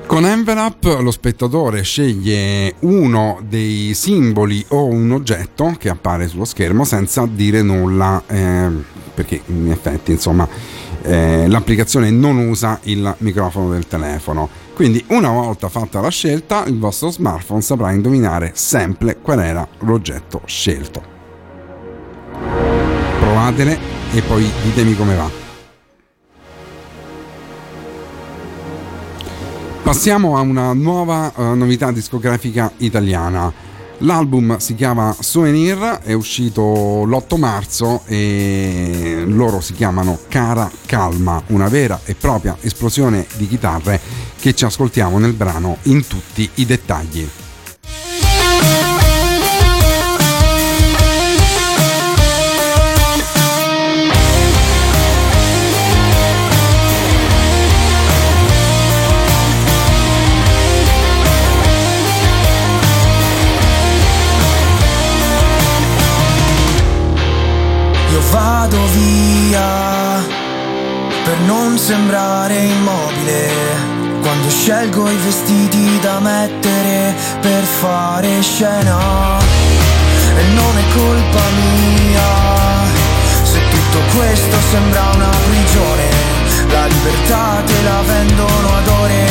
Con Envelope lo spettatore sceglie uno dei simboli o un oggetto che appare sullo schermo senza dire nulla, eh, perché in effetti insomma eh, l'applicazione non usa il microfono del telefono. Quindi una volta fatta la scelta il vostro smartphone saprà indovinare sempre qual era l'oggetto scelto. Provatele e poi ditemi come va. Passiamo a una nuova uh, novità discografica italiana. L'album si chiama Souvenir, è uscito l'8 marzo e loro si chiamano Cara Calma, una vera e propria esplosione di chitarre che ci ascoltiamo nel brano in tutti i dettagli. Vado via per non sembrare immobile. Quando scelgo i vestiti da mettere per fare scena. E non è colpa mia se tutto questo sembra una prigione. La libertà te la vendono ad ore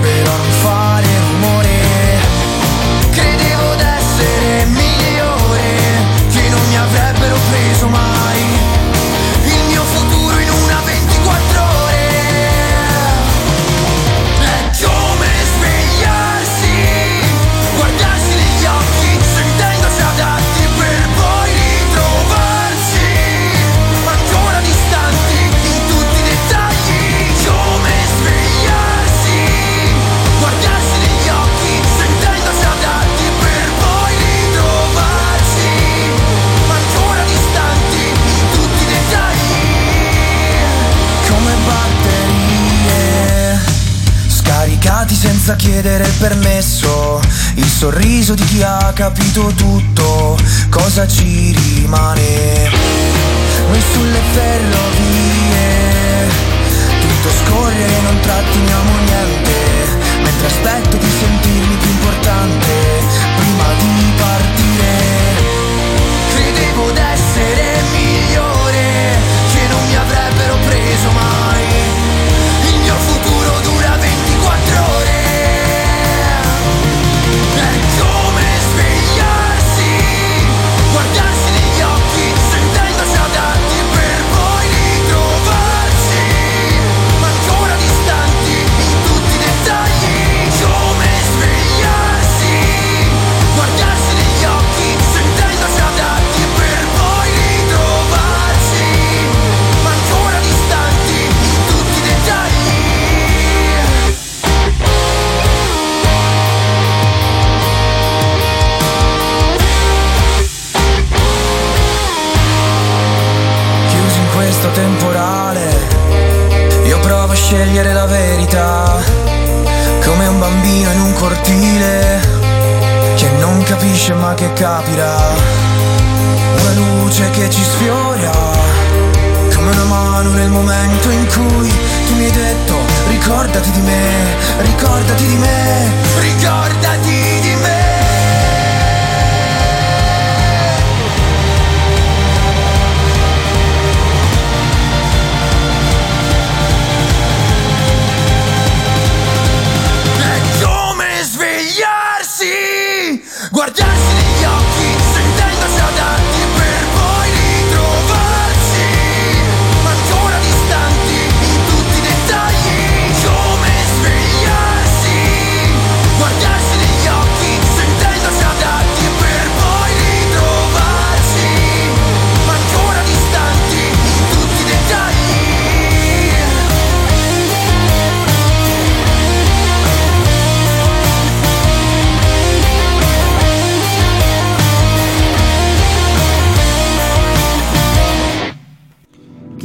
però non fare rumore. Credevo d'essere migliore che non mi avrebbero preso mai senza chiedere permesso. Il sorriso di chi ha capito tutto. Cosa ci rimane? Noi sulle ferrovie. Tutto scorre e non tratteniamo niente. Mentre aspetto di sentirmi più importante. Prima di partire. Credevo d'essere migliore Che non mi avrebbero preso mai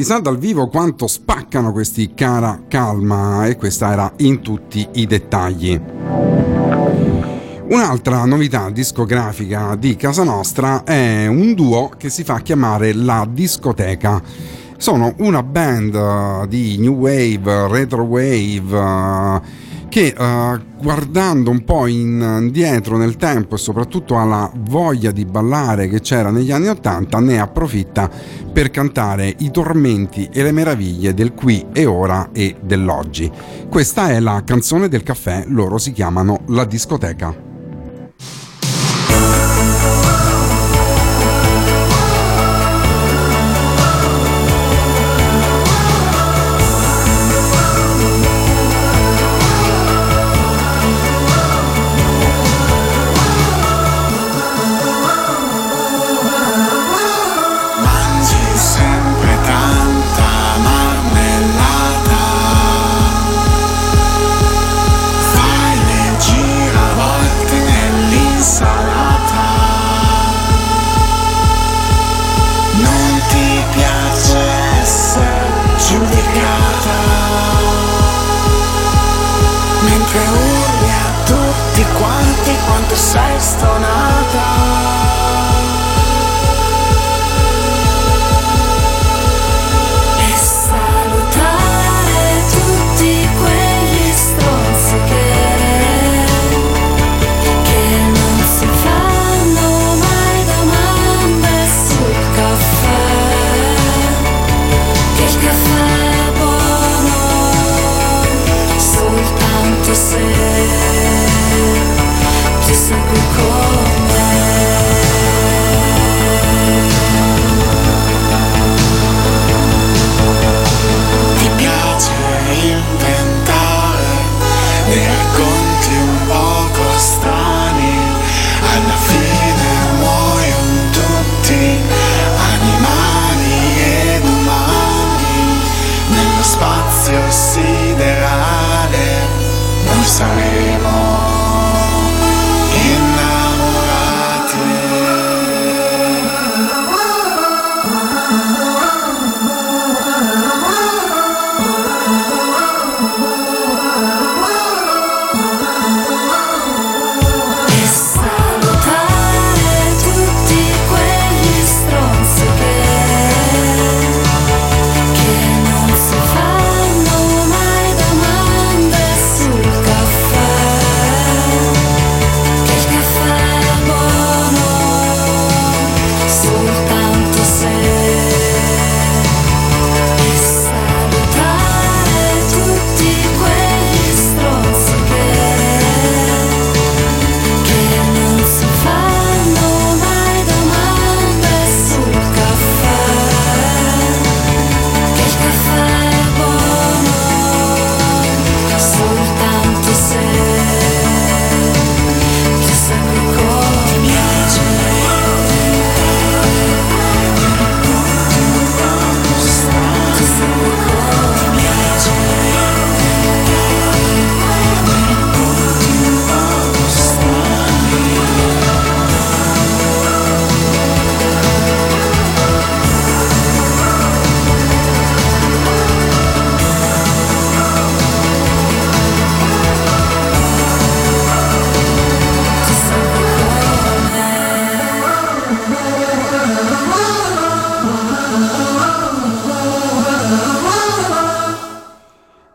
Chissà dal vivo quanto spaccano questi cara calma e questa era in tutti i dettagli. Un'altra novità discografica di casa nostra è un duo che si fa chiamare La Discoteca. Sono una band eh, di new wave, retro wave eh, che eh, guardando un po' in- indietro nel tempo e soprattutto alla voglia di ballare che c'era negli anni Ottanta ne approfitta per cantare i tormenti e le meraviglie del qui e ora e dell'oggi. Questa è la canzone del caffè, loro si chiamano La Discoteca.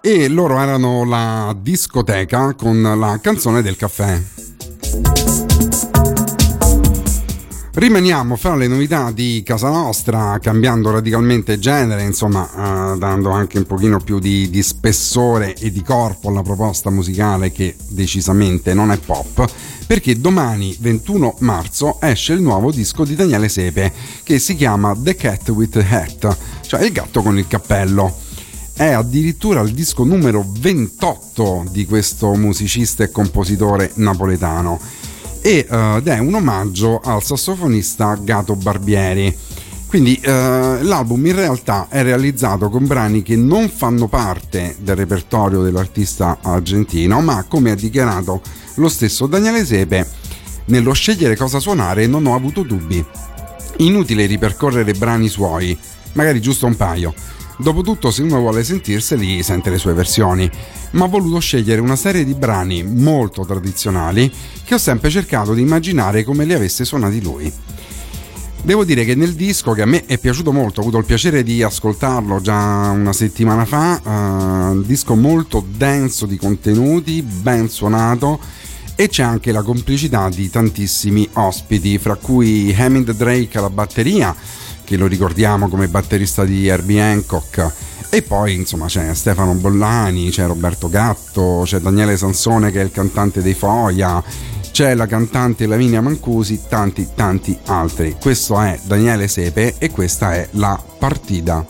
E loro erano la discoteca con la canzone del caffè. Rimaniamo fra le novità di casa nostra, cambiando radicalmente genere, insomma, eh, dando anche un pochino più di, di, spessore e di corpo alla proposta musicale che decisamente non è pop, perché domani 21 marzo esce il nuovo disco di Daniele Sepe che si chiama The Cat with the Hat, cioè il gatto con il cappello. È addirittura il disco numero 28 di questo musicista e compositore napoletano ed è un omaggio al sassofonista Gato Barbieri. Quindi eh, l'album in realtà è realizzato con brani che non fanno parte del repertorio dell'artista argentino, ma come ha dichiarato lo stesso Daniele Sepe, nello scegliere cosa suonare non ho avuto dubbi. Inutile ripercorrere brani suoi, magari giusto un paio. Dopotutto, se uno vuole sentirseli, sente le sue versioni. Ma ho voluto scegliere una serie di brani molto tradizionali che ho sempre cercato di immaginare come li avesse suonati lui. Devo dire che nel disco, che a me è piaciuto molto, ho avuto il piacere di ascoltarlo già una settimana fa, uh, un disco molto denso di contenuti, ben suonato e c'è anche la complicità di tantissimi ospiti, fra cui Hammond Drake alla batteria, che lo ricordiamo come batterista di Herbie Hancock, e poi insomma c'è Stefano Bollani, c'è Roberto Gatto, c'è Daniele Sansone che è il cantante dei Foia, c'è la cantante Lavinia Mancusi, tanti tanti altri. Questo è Daniele Sepe e questa è la partita.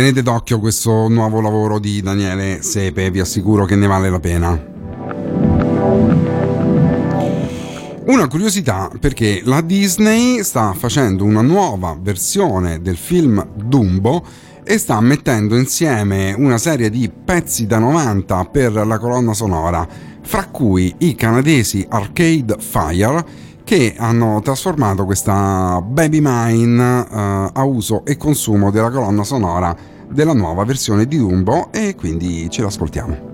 Tenete d'occhio questo nuovo lavoro di Daniele Sepe, vi assicuro che ne vale la pena. Una curiosità perché la Disney sta facendo una nuova versione del film Dumbo e sta mettendo insieme una serie di pezzi da 90 per la colonna sonora, fra cui i canadesi Arcade Fire che hanno trasformato questa Baby Mine uh, a uso e consumo della colonna sonora della nuova versione di Dumbo e quindi ce l'ascoltiamo.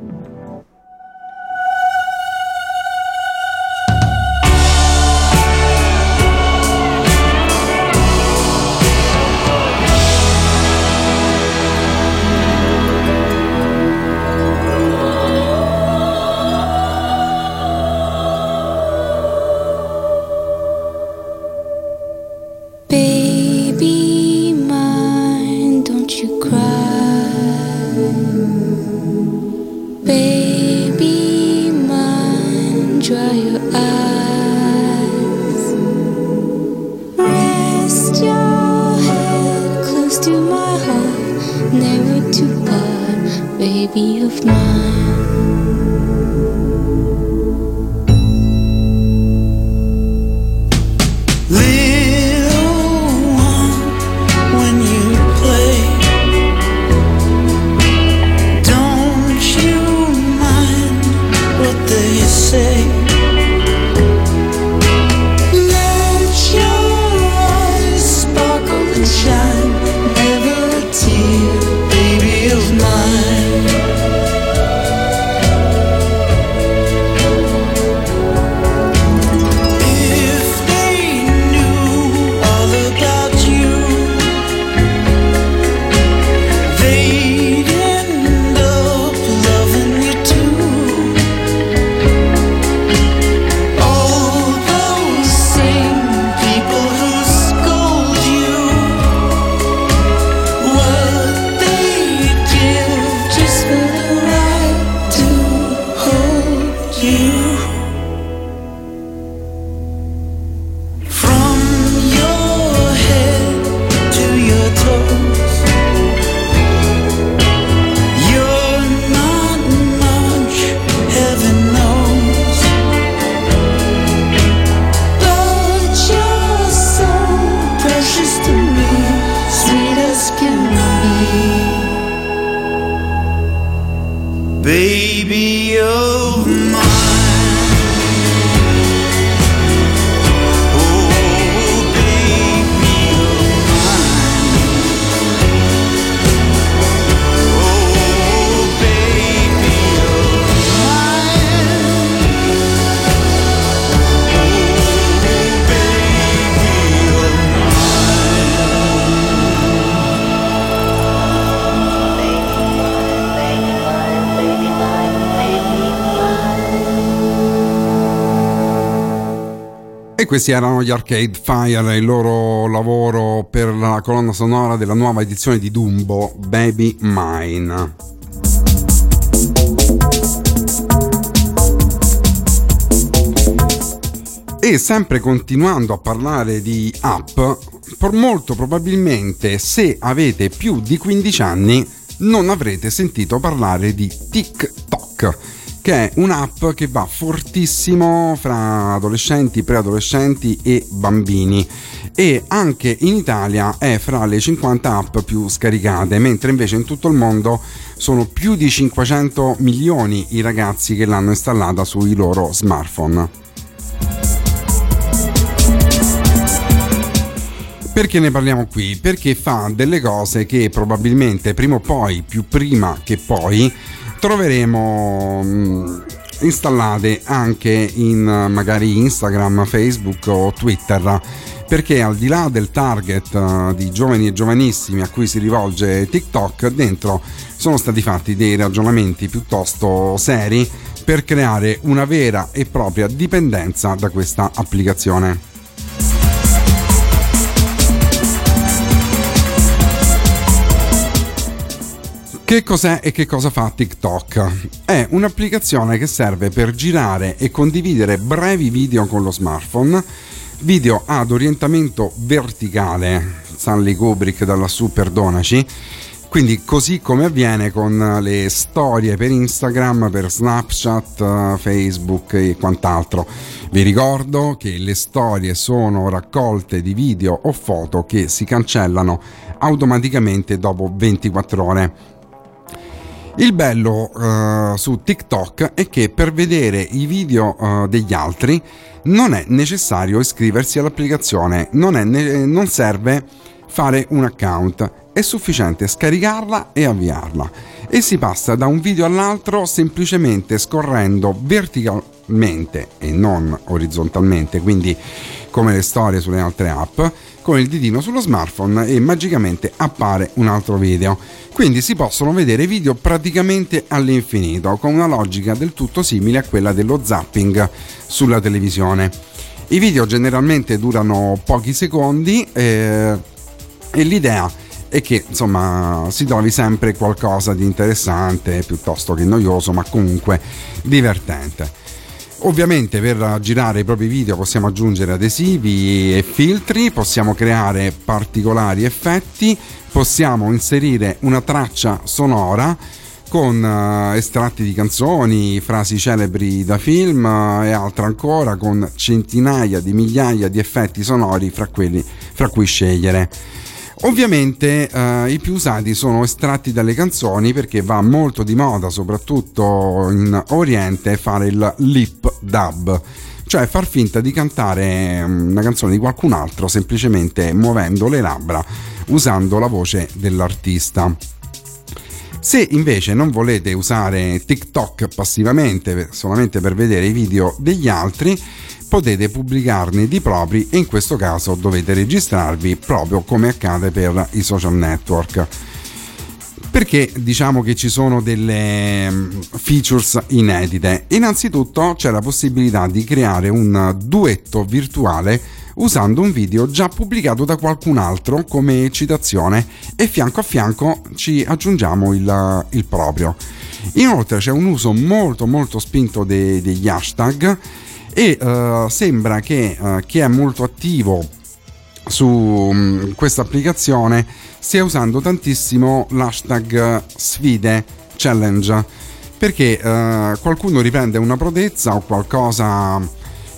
Questi erano gli Arcade Fire, il loro lavoro per la colonna sonora della nuova edizione di Dumbo, Baby Mine. E sempre continuando a parlare di app, molto probabilmente se avete più di 15 anni non avrete sentito parlare di TikTok che è un'app che va fortissimo fra adolescenti, preadolescenti e bambini e anche in Italia è fra le 50 app più scaricate, mentre invece in tutto il mondo sono più di 500 milioni i ragazzi che l'hanno installata sui loro smartphone. Perché ne parliamo qui? Perché fa delle cose che probabilmente prima o poi, più prima che poi, troveremo mm, installate anche in magari Instagram, Facebook o Twitter perché al di là del target eh, di giovani e giovanissimi a cui si rivolge TikTok, dentro sono stati fatti dei ragionamenti piuttosto seri per creare una vera e propria dipendenza da questa applicazione. Che cos'è e che cosa fa TikTok? È un'applicazione che serve per girare e condividere brevi video con lo smartphone, video ad orientamento verticale, Stanley Kubrick da lassù perdonaci, Quindi così come avviene con le storie per Instagram, per Snapchat, Facebook e quant'altro. Vi ricordo che le storie sono raccolte di video o foto che si cancellano automaticamente dopo 24 ore. Il bello uh, su TikTok è che per vedere i video uh, degli altri non è necessario iscriversi all'applicazione, non, ne- non serve fare un account, è sufficiente scaricarla e avviarla. E si passa da un video all'altro semplicemente scorrendo verticalmente e non orizzontalmente, quindi come le storie sulle altre app, con il ditino sullo smartphone e magicamente appare un altro video. Quindi si possono vedere video praticamente all'infinito, con una logica del tutto simile a quella dello zapping sulla televisione. I video generalmente durano pochi secondi eh, e l'idea è che insomma si trovi sempre qualcosa di interessante piuttosto che noioso, ma comunque divertente. Ovviamente per girare i propri video possiamo aggiungere adesivi e filtri, possiamo creare particolari effetti, possiamo inserire una traccia sonora con uh, estratti di canzoni, frasi celebri da film uh, e altro ancora con centinaia di migliaia di effetti sonori fra, quelli, fra cui scegliere. Ovviamente eh, i più usati sono estratti dalle canzoni perché va molto di moda, soprattutto in Oriente, fare il lip dub, cioè far finta di cantare mm, una canzone di qualcun altro semplicemente muovendo le labbra usando la voce dell'artista. Se invece non volete usare TikTok passivamente solamente per vedere i video degli altri, potete pubblicarne di propri e in questo caso dovete registrarvi proprio come accade per i social network. Perché diciamo che ci sono delle mm, features inedite? Innanzitutto c'è la possibilità di creare un duetto virtuale usando un video già pubblicato da qualcun altro come citazione e fianco a fianco ci aggiungiamo il, il proprio. Inoltre c'è un uso molto molto spinto de, degli hashtag e uh, sembra che uh, chi è molto attivo su um, questa applicazione stia usando tantissimo l'hashtag sfide challenge perché uh, qualcuno riprende una prodezza o qualcosa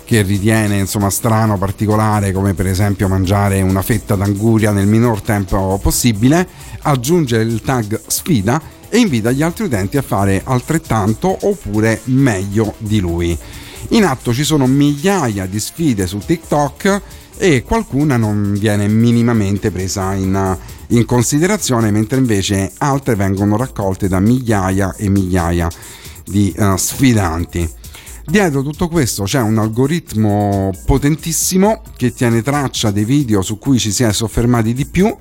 che ritiene insomma strano, particolare, come per esempio mangiare una fetta d'anguria nel minor tempo possibile, aggiunge il tag sfida e invita gli altri utenti a fare altrettanto oppure meglio di lui. In atto ci sono migliaia di sfide su TikTok e qualcuna non viene minimamente presa in, in considerazione, mentre invece altre vengono raccolte da migliaia e migliaia di uh, sfidanti. Dietro tutto questo c'è un algoritmo potentissimo che tiene traccia dei video su cui ci si è soffermati di più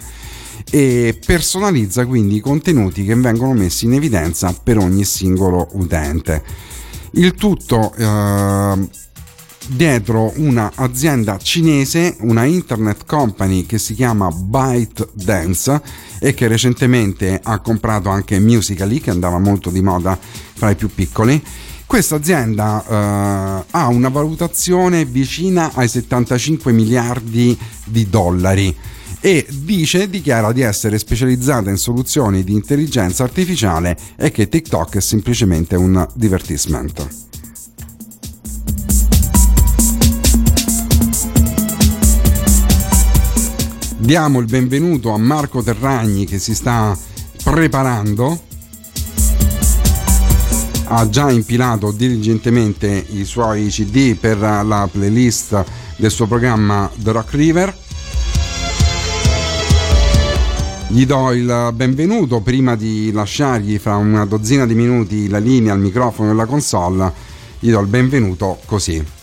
e personalizza quindi i contenuti che vengono messi in evidenza per ogni singolo utente. Il tutto eh, dietro un'azienda cinese, una internet company che si chiama ByteDance e che recentemente ha comprato anche Musical.ly che andava molto di moda fra i più piccoli. Questa azienda eh, ha una valutazione vicina ai 75 miliardi di dollari e dice, dichiara di essere specializzata in soluzioni di intelligenza artificiale e che TikTok è semplicemente un divertisement. Diamo il benvenuto a Marco Terragni che si sta preparando ha già impilato diligentemente i suoi CD per la playlist del suo programma The Rock River Gli do il benvenuto prima di lasciargli fra una dozzina di minuti la linea, il microfono e la console. Gli do il benvenuto così.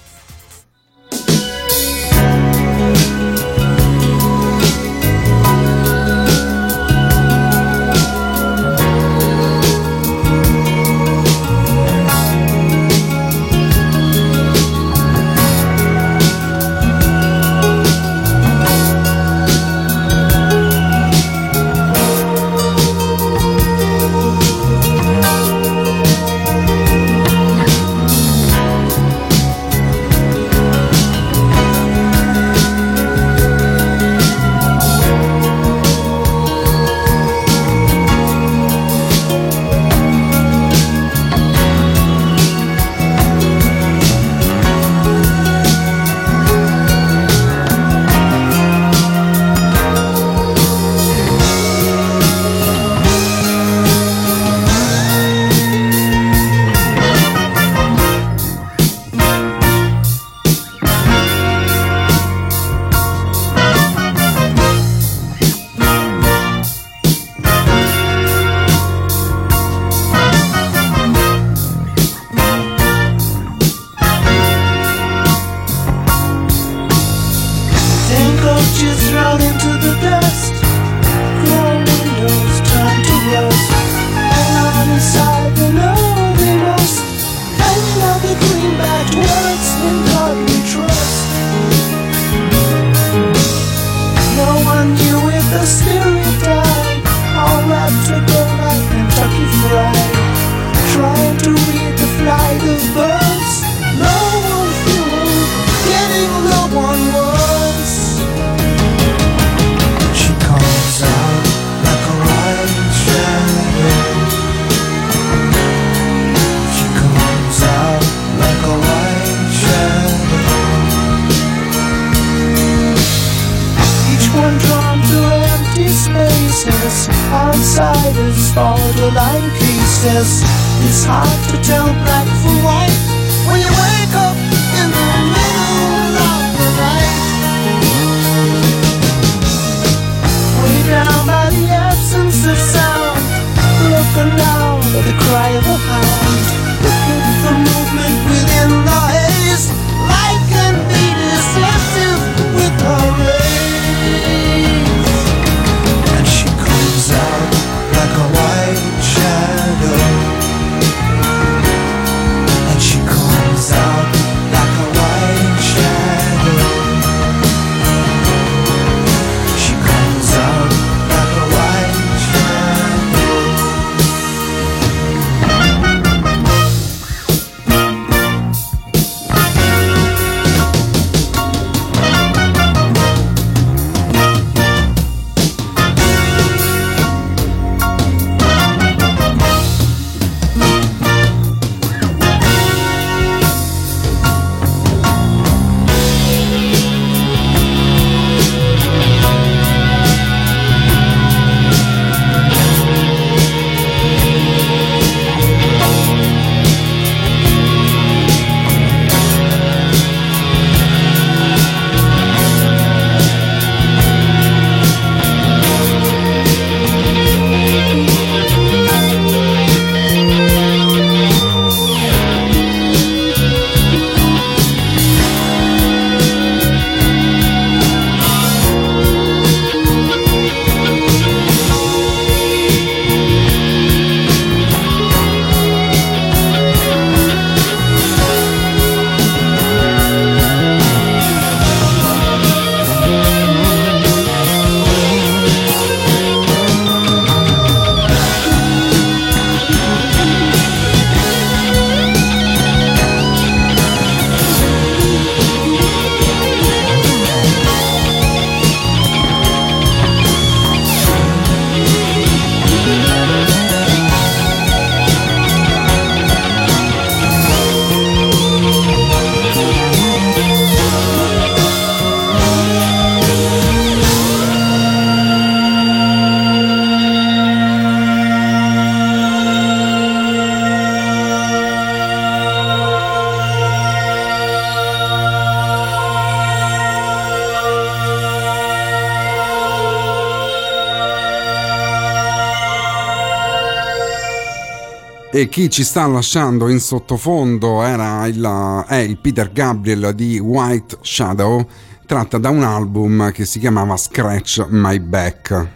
Chi ci sta lasciando in sottofondo era il, è il Peter Gabriel di White Shadow, tratta da un album che si chiamava Scratch My Back.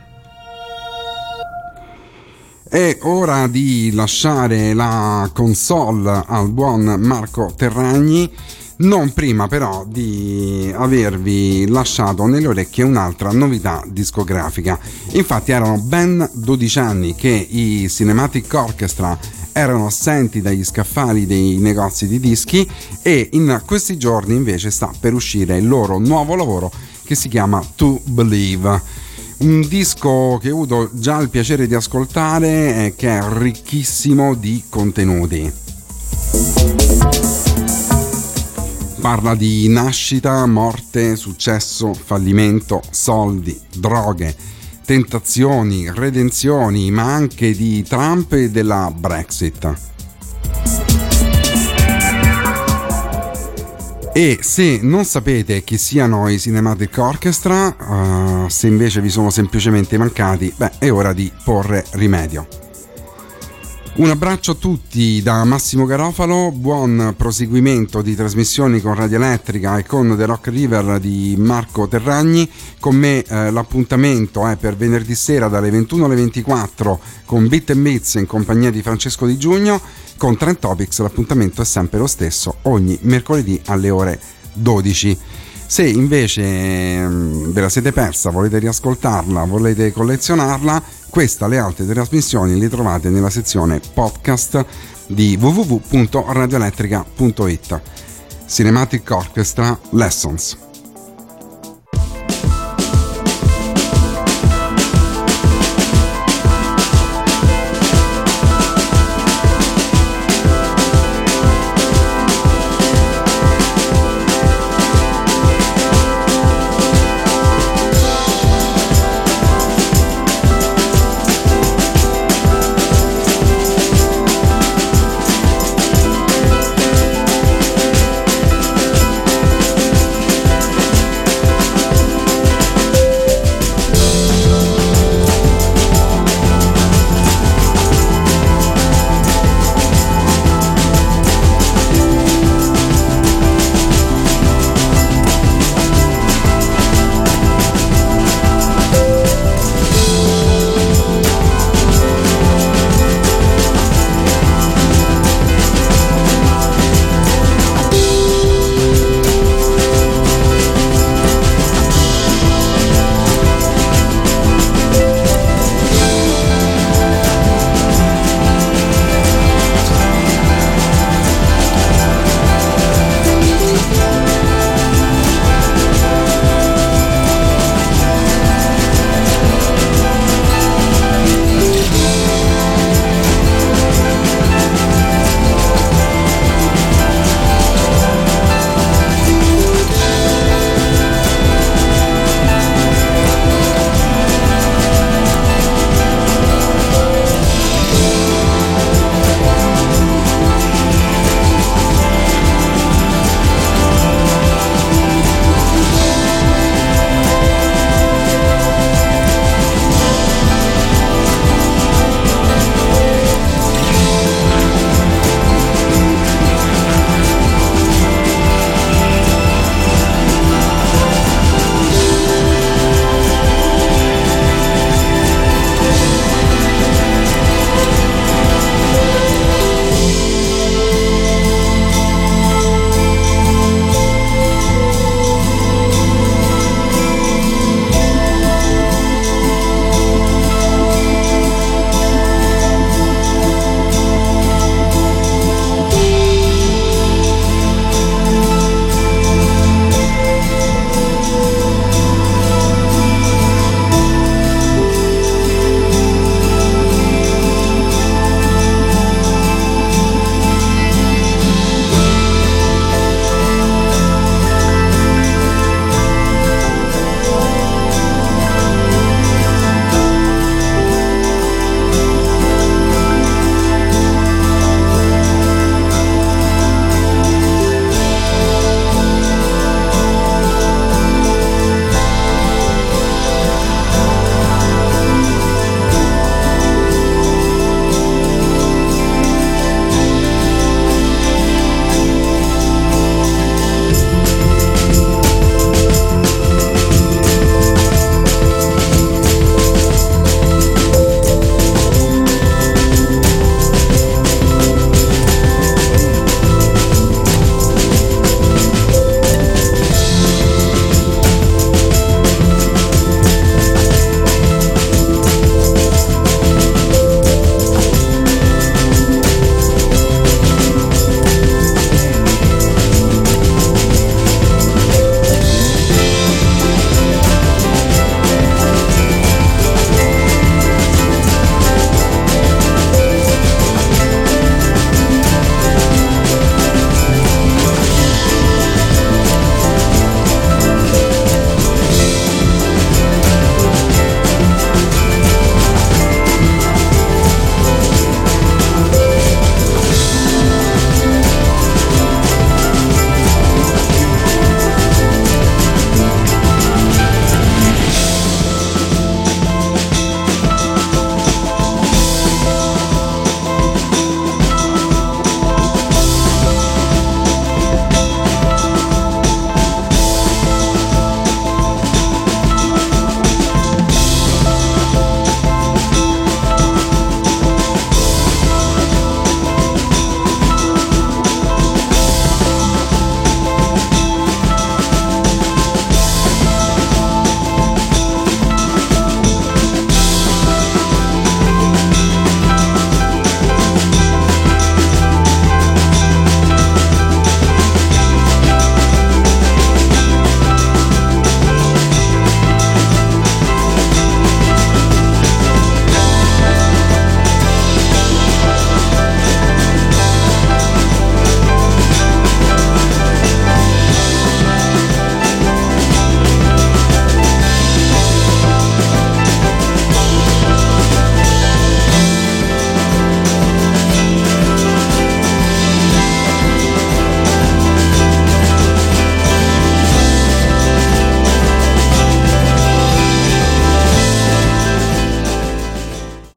È ora di lasciare la console al buon Marco Terragni, non prima però di avervi lasciato nelle orecchie un'altra novità discografica. Infatti erano ben 12 anni che i Cinematic Orchestra erano assenti dagli scaffali dei negozi di dischi e in questi giorni invece sta per uscire il loro nuovo lavoro che si chiama To Believe. Un disco che ho avuto già il piacere di ascoltare e che è ricchissimo di contenuti. Parla di nascita, morte, successo, fallimento, soldi, droghe, tentazioni, redenzioni, ma anche di Trump e della Brexit. E se non sapete chi siano i Cinematic Orchestra, uh, se invece vi sono semplicemente mancati, beh, è ora di porre rimedio. Un abbraccio a tutti da Massimo Garofalo, buon proseguimento di trasmissioni con Radio Elettrica e con The Rock River di Marco Terragni. Con me eh, l'appuntamento è per venerdì sera dalle 21 alle 24 con Bit Bits in compagnia di Francesco Di Giugno. Con Trend Topics l'appuntamento è sempre lo stesso, ogni mercoledì alle ore 12. Se invece mm, ve la siete persa, volete riascoltarla, volete collezionarla, questa le altre trasmissioni le trovate nella sezione podcast di www.radioelettrica.it. Cinematic Orchestra Lessons.